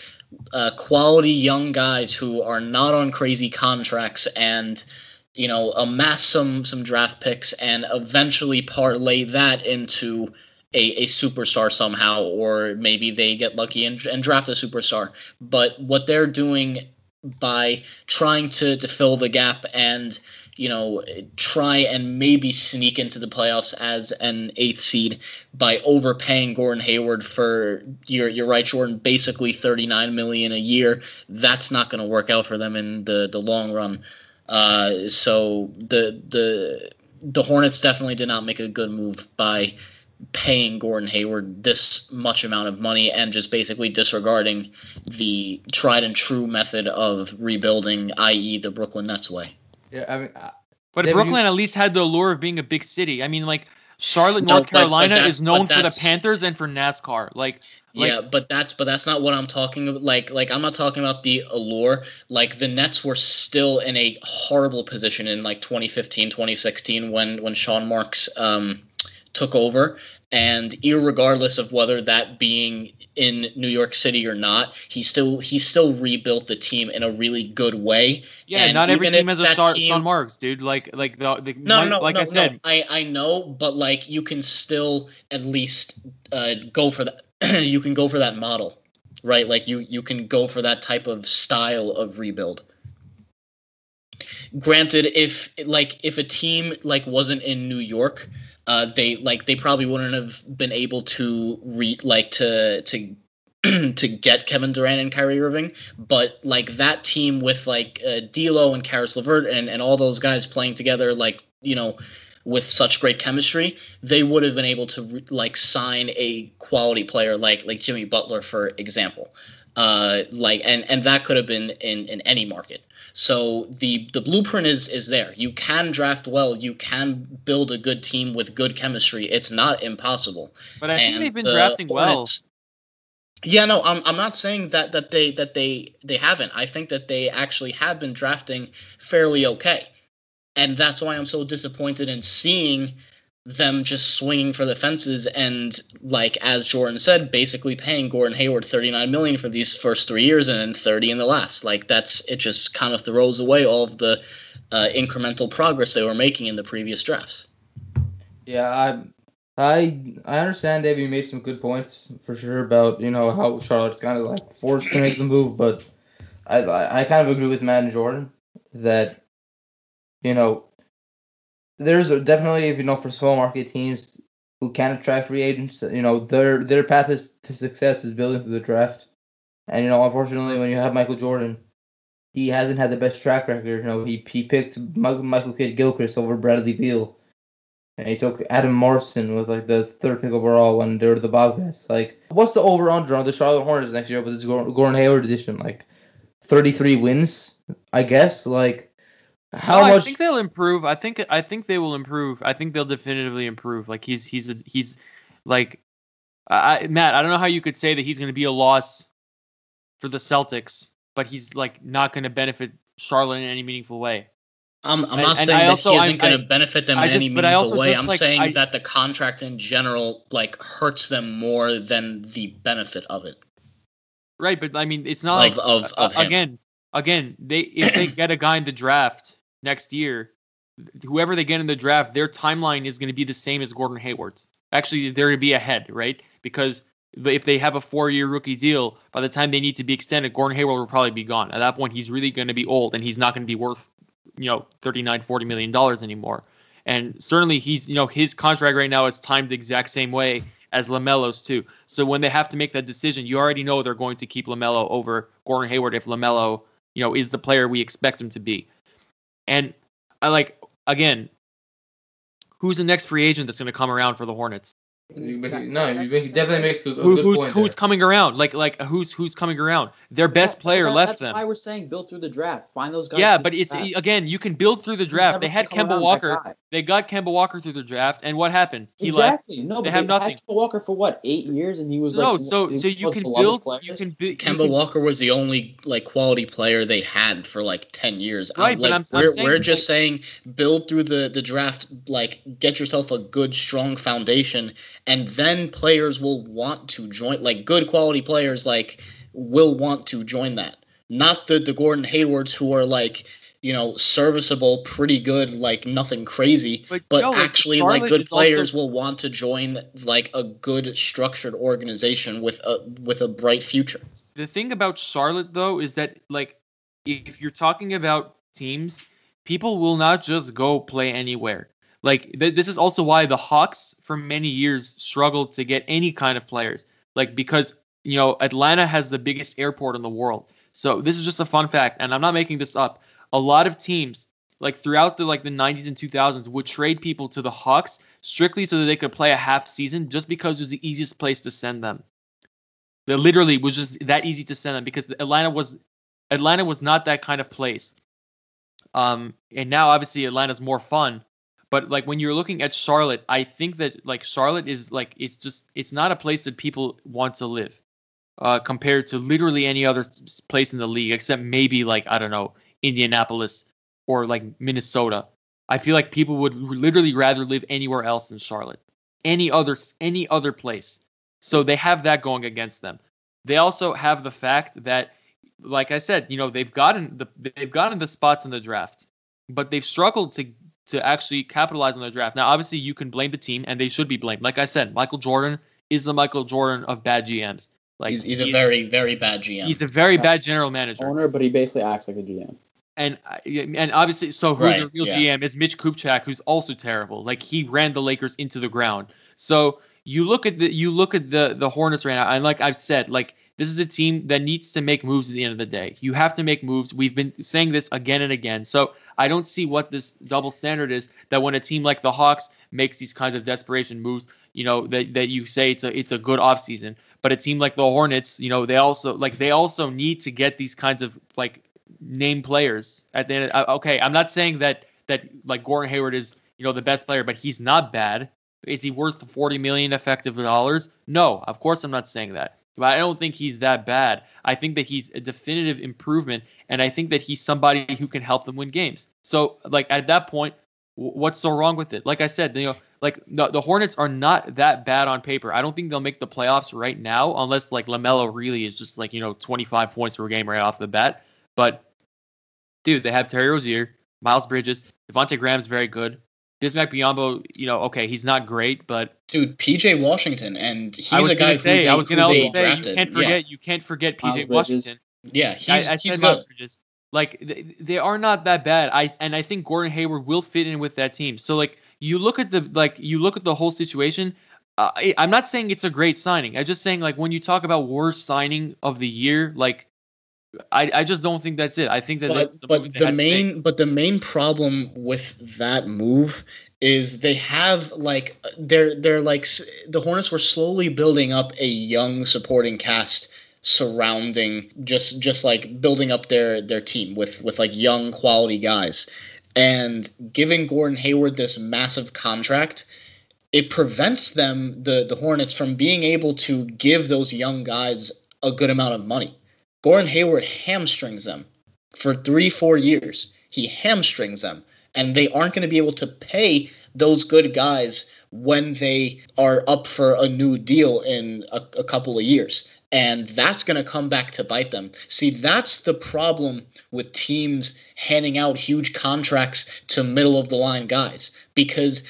Speaker 3: uh, quality young guys who are not on crazy contracts and you know amass some some draft picks and eventually parlay that into a, a superstar somehow or maybe they get lucky and, and draft a superstar but what they're doing by trying to to fill the gap and you know, try and maybe sneak into the playoffs as an eighth seed by overpaying Gordon Hayward for you're you're right, Jordan, basically thirty nine million a year. That's not going to work out for them in the the long run. Uh, so the the the Hornets definitely did not make a good move by paying Gordon Hayward this much amount of money and just basically disregarding the tried and true method of rebuilding, i.e., the Brooklyn Nets way.
Speaker 2: Yeah, I mean,
Speaker 1: but Brooklyn at least had the allure of being a big city. I mean, like Charlotte, no, North Carolina but, but is known for the Panthers and for NASCAR. Like,
Speaker 3: like, yeah, but that's but that's not what I'm talking about. Like, like I'm not talking about the allure. Like the Nets were still in a horrible position in like 2015, 2016 when when Sean Marks um, took over, and regardless of whether that being in New York City or not, he still he still rebuilt the team in a really good way.
Speaker 1: Yeah, and not every team has a Sean, team, Sean Marks, dude. Like like the, the
Speaker 3: no, no, like no, I said, no. I I know, but like you can still at least uh, go for that. you can go for that model, right? Like you you can go for that type of style of rebuild. Granted, if like if a team like wasn't in New York uh, they like they probably wouldn't have been able to re like to to to get Kevin Durant and Kyrie Irving, but like that team with like uh, D'Lo and Caris LeVert and and all those guys playing together, like you know, with such great chemistry, they would have been able to like sign a quality player like like Jimmy Butler, for example. Uh, like and and that could have been in in any market. So the the blueprint is is there. You can draft well. You can build a good team with good chemistry. It's not impossible.
Speaker 1: But I think and they've been the drafting well.
Speaker 3: Yeah, no, I'm I'm not saying that that they that they they haven't. I think that they actually have been drafting fairly okay, and that's why I'm so disappointed in seeing them just swinging for the fences and like as Jordan said, basically paying Gordon Hayward 39 million for these first three years and then 30 in the last. Like that's it just kind of throws away all of the uh, incremental progress they were making in the previous drafts.
Speaker 2: Yeah, I I I understand, Dave. You made some good points for sure about you know how Charlotte's kind of like forced to make the move, but I I kind of agree with Matt and Jordan that you know there's definitely if you know for small market teams who can't attract free agents, you know their their path is to success is building through the draft, and you know unfortunately when you have Michael Jordan, he hasn't had the best track record. You know he he picked Michael Kidd Gilchrist over Bradley Beal, and he took Adam Morrison with like the third pick overall when they were the Bobcats. Like what's the over under on the Charlotte Hornets next year with this Gordon Hayward edition? Like thirty three wins, I guess. Like how oh,
Speaker 1: no,
Speaker 2: much?
Speaker 1: I think they'll improve. I think I think they will improve. I think they'll definitively improve. Like he's he's a, he's like I, Matt. I don't know how you could say that he's going to be a loss for the Celtics, but he's like not going to benefit Charlotte in any meaningful way.
Speaker 3: I'm, I'm not and, saying and that also, he isn't going to benefit them in just, any meaningful way. I'm like, saying
Speaker 1: I,
Speaker 3: that the contract in general like hurts them more than the benefit of it.
Speaker 1: Right, but I mean, it's not like of, of again, again. They if they get a guy in the draft next year, whoever they get in the draft, their timeline is going to be the same as Gordon Hayward's. Actually, they're going to be ahead, right? Because if they have a four-year rookie deal, by the time they need to be extended, Gordon Hayward will probably be gone. At that point, he's really going to be old, and he's not going to be worth, you know, 39, 40 million dollars anymore. And certainly, he's, you know, his contract right now is timed the exact same way as LaMelo's too. So when they have to make that decision, you already know they're going to keep LaMelo over Gordon Hayward if LaMelo, you know, is the player we expect him to be. And I like again, who's the next free agent that's going to come around for the Hornets?
Speaker 2: No, you definitely make a, a
Speaker 1: Who, who's who's there. coming around? Like like who's who's coming around? Their best yeah, player
Speaker 4: that,
Speaker 1: left
Speaker 4: that's
Speaker 1: them.
Speaker 4: That's why we're saying build through the draft. Find those guys.
Speaker 1: Yeah, but it's again you can build through the draft. They had Kemba Walker. They got Kemba Walker through the draft, and what happened?
Speaker 4: He exactly. left. No, they have they nothing. Kemba Walker for what eight years, and he was
Speaker 1: no.
Speaker 4: Like,
Speaker 1: so so you can build. You can
Speaker 3: build. Kemba Walker was the only like quality player they had for like ten years.
Speaker 1: Right,
Speaker 3: like,
Speaker 1: but I'm,
Speaker 3: we're,
Speaker 1: I'm saying,
Speaker 3: we're just saying build through the the draft. Like get yourself a good strong foundation, and then players will want to join like good quality players like will want to join that. Not the the gordon haywards who are like you know serviceable pretty good like nothing crazy but, but no, actually like, like good players also... will want to join like a good structured organization with a with a bright future.
Speaker 1: The thing about charlotte though is that like if you're talking about teams people will not just go play anywhere like th- this is also why the Hawks for many years struggled to get any kind of players. Like because you know Atlanta has the biggest airport in the world. So this is just a fun fact, and I'm not making this up. A lot of teams like throughout the like the 90s and 2000s would trade people to the Hawks strictly so that they could play a half season just because it was the easiest place to send them. It literally was just that easy to send them because Atlanta was Atlanta was not that kind of place. Um, and now obviously Atlanta's more fun, but like when you're looking at Charlotte, I think that like Charlotte is like it's just it's not a place that people want to live. Uh, compared to literally any other place in the league, except maybe like I don't know Indianapolis or like Minnesota. I feel like people would literally rather live anywhere else than Charlotte, any other any other place. So they have that going against them. They also have the fact that, like I said, you know they've gotten the they've gotten the spots in the draft, but they've struggled to to actually capitalize on the draft. Now, obviously, you can blame the team, and they should be blamed. Like I said, Michael Jordan is the Michael Jordan of bad GMs. Like
Speaker 3: he's, he's a very very bad GM.
Speaker 1: He's a very bad general manager.
Speaker 4: Owner, but he basically acts like a GM.
Speaker 1: And uh, and obviously, so who's right, the real yeah. GM is Mitch Kupchak, who's also terrible. Like he ran the Lakers into the ground. So you look at the you look at the the Hornets right now, and like I've said, like this is a team that needs to make moves at the end of the day. You have to make moves. We've been saying this again and again. So I don't see what this double standard is that when a team like the Hawks makes these kinds of desperation moves, you know, that, that you say it's a it's a good offseason. But a team like the Hornets, you know, they also like they also need to get these kinds of like name players at the end. Of, uh, okay, I'm not saying that that like Gordon Hayward is you know the best player, but he's not bad. Is he worth 40 million effective dollars? No, of course I'm not saying that. But I don't think he's that bad. I think that he's a definitive improvement, and I think that he's somebody who can help them win games. So, like at that point, what's so wrong with it? Like I said, you know, like the, the Hornets are not that bad on paper. I don't think they'll make the playoffs right now unless like LaMelo really is just like you know 25 points per game right off the bat. But dude, they have Terry Rozier, Miles Bridges, Devonte Graham's very good. Bismack Biyombo, you know, okay, he's not great, but
Speaker 3: dude, PJ Washington, and he's a guy
Speaker 1: say,
Speaker 3: they,
Speaker 1: I was
Speaker 3: gonna
Speaker 1: also say, drafted. you can't forget, yeah. you can't forget PJ Washington.
Speaker 3: Yeah, he's, I, I he's good. Bridges.
Speaker 1: Like they, they are not that bad. I and I think Gordon Hayward will fit in with that team. So like you look at the like you look at the whole situation. Uh, I, I'm not saying it's a great signing. I'm just saying like when you talk about worst signing of the year, like I, I just don't think that's it. I think that
Speaker 3: but,
Speaker 1: the,
Speaker 3: but the main but the main problem with that move is they have like they're they're like the Hornets were slowly building up a young supporting cast surrounding just just like building up their their team with with like young quality guys and giving Gordon Hayward this massive contract it prevents them the the Hornets from being able to give those young guys a good amount of money Gordon Hayward hamstrings them for three, four years. He hamstrings them, and they aren't going to be able to pay those good guys when they are up for a new deal in a, a couple of years. And that's going to come back to bite them. See, that's the problem with teams handing out huge contracts to middle of the line guys because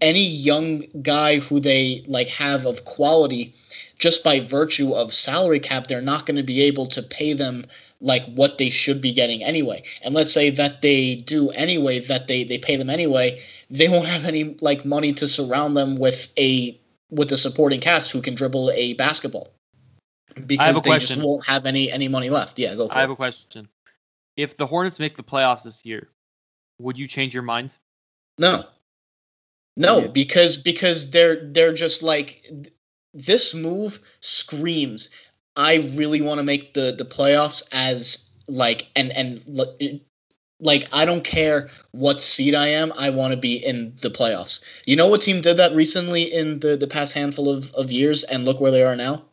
Speaker 3: any young guy who they like have of quality just by virtue of salary cap, they're not going to be able to pay them like what they should be getting anyway. And let's say that they do anyway, that they they pay them anyway, they won't have any like money to surround them with a with a supporting cast who can dribble a basketball.
Speaker 1: Because I have a
Speaker 3: they
Speaker 1: question.
Speaker 3: just won't have any any money left. Yeah, go.
Speaker 1: I have
Speaker 3: it.
Speaker 1: a question. If the Hornets make the playoffs this year, would you change your mind?
Speaker 3: No. No, yeah. because because they're they're just like this move screams I really want to make the the playoffs as like and and like I don't care what seed I am, I want to be in the playoffs. You know what team did that recently in the the past handful of of years and look where they are now?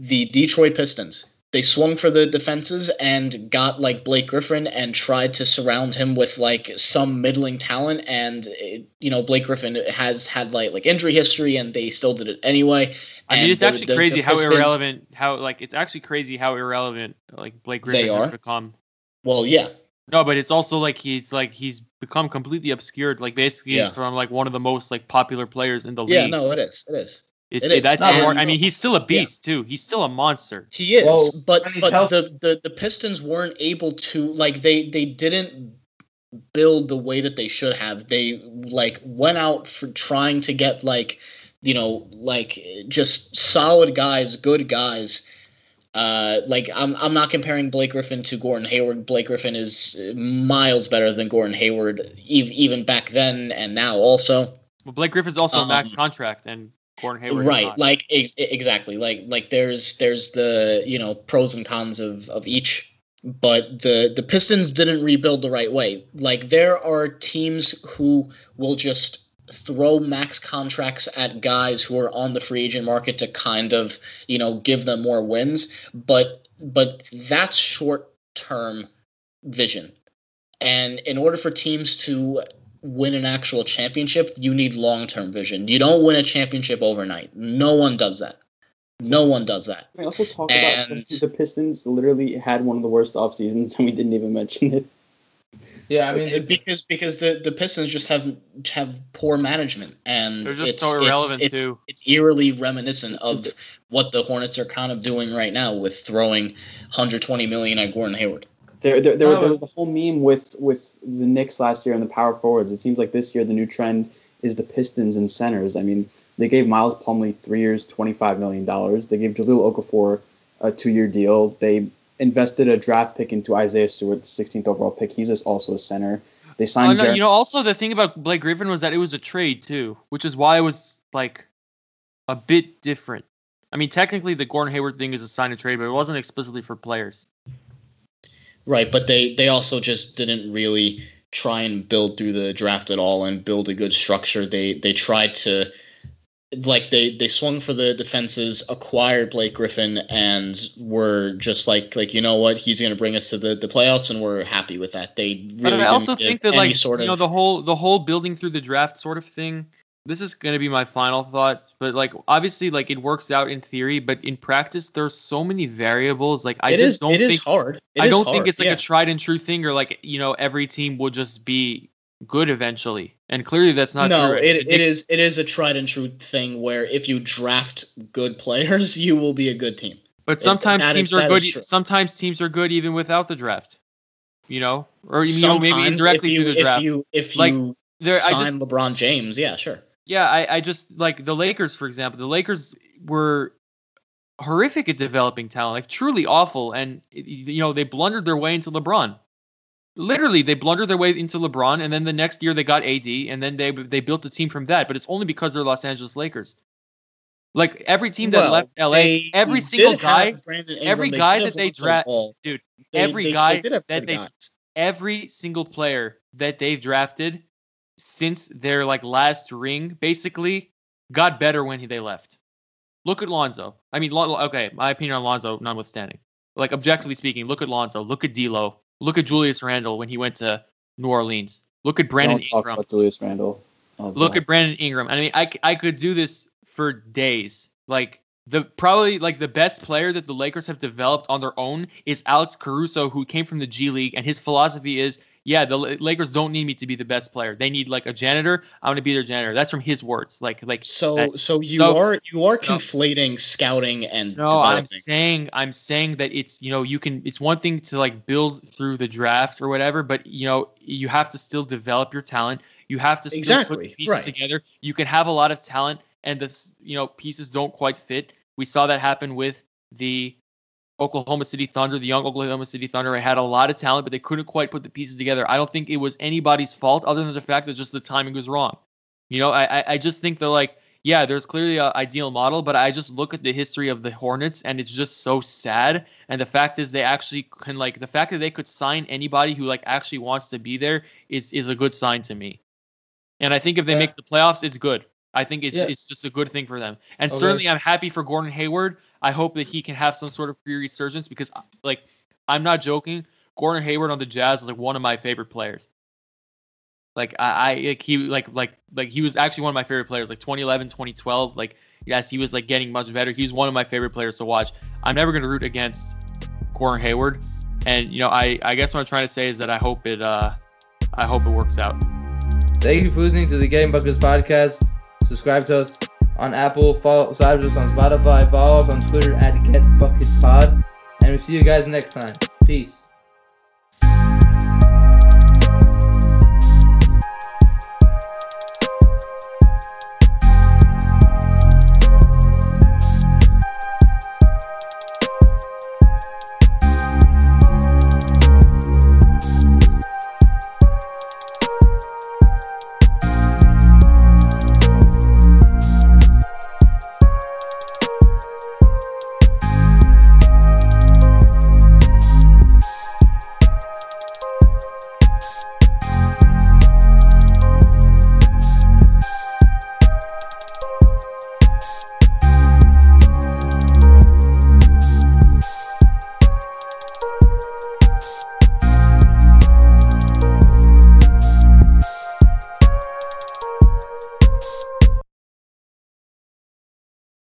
Speaker 3: The Detroit Pistons they swung for the defenses and got like Blake Griffin and tried to surround him with like some middling talent and it, you know Blake Griffin has had like like injury history and they still did it anyway.
Speaker 1: I mean, it's the, actually the, crazy the how irrelevant how like it's actually crazy how irrelevant like Blake Griffin has become.
Speaker 3: Well, yeah.
Speaker 1: No, but it's also like he's like he's become completely obscured, like basically yeah. from like one of the most like popular players in the
Speaker 3: yeah,
Speaker 1: league.
Speaker 3: Yeah, no, it is. It is.
Speaker 1: It's, it that's more, I mean, he's still a beast yeah. too. He's still a monster.
Speaker 3: He is, well, but but the, the the Pistons weren't able to like they they didn't build the way that they should have. They like went out for trying to get like you know like just solid guys, good guys. Uh, like I'm I'm not comparing Blake Griffin to Gordon Hayward. Blake Griffin is miles better than Gordon Hayward, even back then and now also.
Speaker 1: Well, Blake Griffin's also um, a max contract, and Gordon Hayward.
Speaker 3: Right, like ex- exactly, like like there's there's the you know pros and cons of of each, but the the Pistons didn't rebuild the right way. Like there are teams who will just throw max contracts at guys who are on the free agent market to kind of you know give them more wins, but but that's short term vision. And in order for teams to win an actual championship, you need long term vision. You don't win a championship overnight. No one does that. No one does that.
Speaker 4: I also talk and, about the Pistons literally had one of the worst off seasons, and we didn't even mention it.
Speaker 3: Yeah, I mean because because the, the Pistons just have have poor management and
Speaker 1: they're just so irrelevant
Speaker 3: it's,
Speaker 1: too.
Speaker 3: It's, it's eerily reminiscent of what the Hornets are kind of doing right now with throwing 120 million at Gordon Hayward.
Speaker 4: There, there, there, oh. there, was the whole meme with with the Knicks last year and the power forwards. It seems like this year the new trend is the Pistons and centers. I mean, they gave Miles Plumlee three years, twenty five million dollars. They gave Jahlil Okafor a two year deal. They invested a draft pick into Isaiah Stewart, the 16th overall pick. He's also a center. They oh, signed.
Speaker 1: Oh, no, you know, also the thing about Blake Griffin was that it was a trade too, which is why it was like a bit different. I mean, technically, the Gordon Hayward thing is a sign of trade, but it wasn't explicitly for players.
Speaker 3: Right, but they they also just didn't really try and build through the draft at all and build a good structure. They they tried to like they they swung for the defenses, acquired Blake Griffin, and were just like like you know what he's going to bring us to the, the playoffs, and we're happy with that. They really. But I
Speaker 1: also think that like sort of, you know the whole the whole building through the draft sort of thing this is going to be my final thoughts but like obviously like it works out in theory but in practice there's so many variables like i
Speaker 3: it
Speaker 1: just
Speaker 3: is,
Speaker 1: don't
Speaker 3: it
Speaker 1: think
Speaker 3: is hard.
Speaker 1: It i don't hard. think it's like yeah. a tried and true thing or like you know every team will just be good eventually. And clearly that's not
Speaker 3: no,
Speaker 1: true.
Speaker 3: it, it, it is it is a tried and true thing where if you draft good players you will be a good team.
Speaker 1: But sometimes it, teams is, are good sometimes teams are good even without the draft you know? Or you know maybe indirectly
Speaker 3: you,
Speaker 1: through the draft.
Speaker 3: if you if you like, there, sign I just, LeBron James, yeah, sure
Speaker 1: yeah, I, I just like the Lakers, for example. The Lakers were horrific at developing talent, like truly awful. And you know, they blundered their way into LeBron. Literally, they blundered their way into LeBron, and then the next year they got AD, and then they they built a team from that. But it's only because they're Los Angeles Lakers. Like every team that well, left LA, every single guy, every guy that they draft, dude, they, every they, guy they that they, every single player that they've drafted since their like last ring basically got better when they left. Look at Lonzo. I mean, okay, my opinion on Lonzo, notwithstanding. Like objectively speaking, look at Lonzo. Look at D'Lo. Look at Julius Randle when he went to New Orleans. Look at Brandon Ingram.
Speaker 4: Julius Randle.
Speaker 1: Oh, look at Brandon Ingram. I mean, I, I could do this for days. Like the probably like the best player that the Lakers have developed on their own is Alex Caruso, who came from the G League, and his philosophy is yeah, the Lakers don't need me to be the best player. They need like a janitor. I'm going to be their janitor. That's from his words. Like like
Speaker 3: so
Speaker 1: that,
Speaker 3: so you so, are you are conflating scouting and
Speaker 1: No, developing. I'm saying I'm saying that it's you know, you can it's one thing to like build through the draft or whatever, but you know, you have to still develop your talent. You have to still exactly, put pieces right. together. You can have a lot of talent and the you know, pieces don't quite fit. We saw that happen with the Oklahoma City Thunder, the young Oklahoma City Thunder, had a lot of talent, but they couldn't quite put the pieces together. I don't think it was anybody's fault other than the fact that just the timing was wrong. You know, I I just think they're like, yeah, there's clearly an ideal model, but I just look at the history of the Hornets and it's just so sad. And the fact is, they actually can like the fact that they could sign anybody who like actually wants to be there is is a good sign to me. And I think if they yeah. make the playoffs, it's good. I think it's yeah. it's just a good thing for them. And okay. certainly, I'm happy for Gordon Hayward. I hope that he can have some sort of free resurgence because, like, I'm not joking. Gordon Hayward on the Jazz is like one of my favorite players. Like I, I like he like like like he was actually one of my favorite players. Like 2011, 2012. Like yes, he was like getting much better. He was one of my favorite players to watch. I'm never gonna root against Gordon Hayward, and you know I I guess what I'm trying to say is that I hope it uh I hope it works out.
Speaker 2: Thank you for listening to the Game Buckets podcast. Subscribe to us on Apple, follow subscribe us on Spotify, follow us on Twitter at GetBucketPod, and we'll see you guys next time. Peace.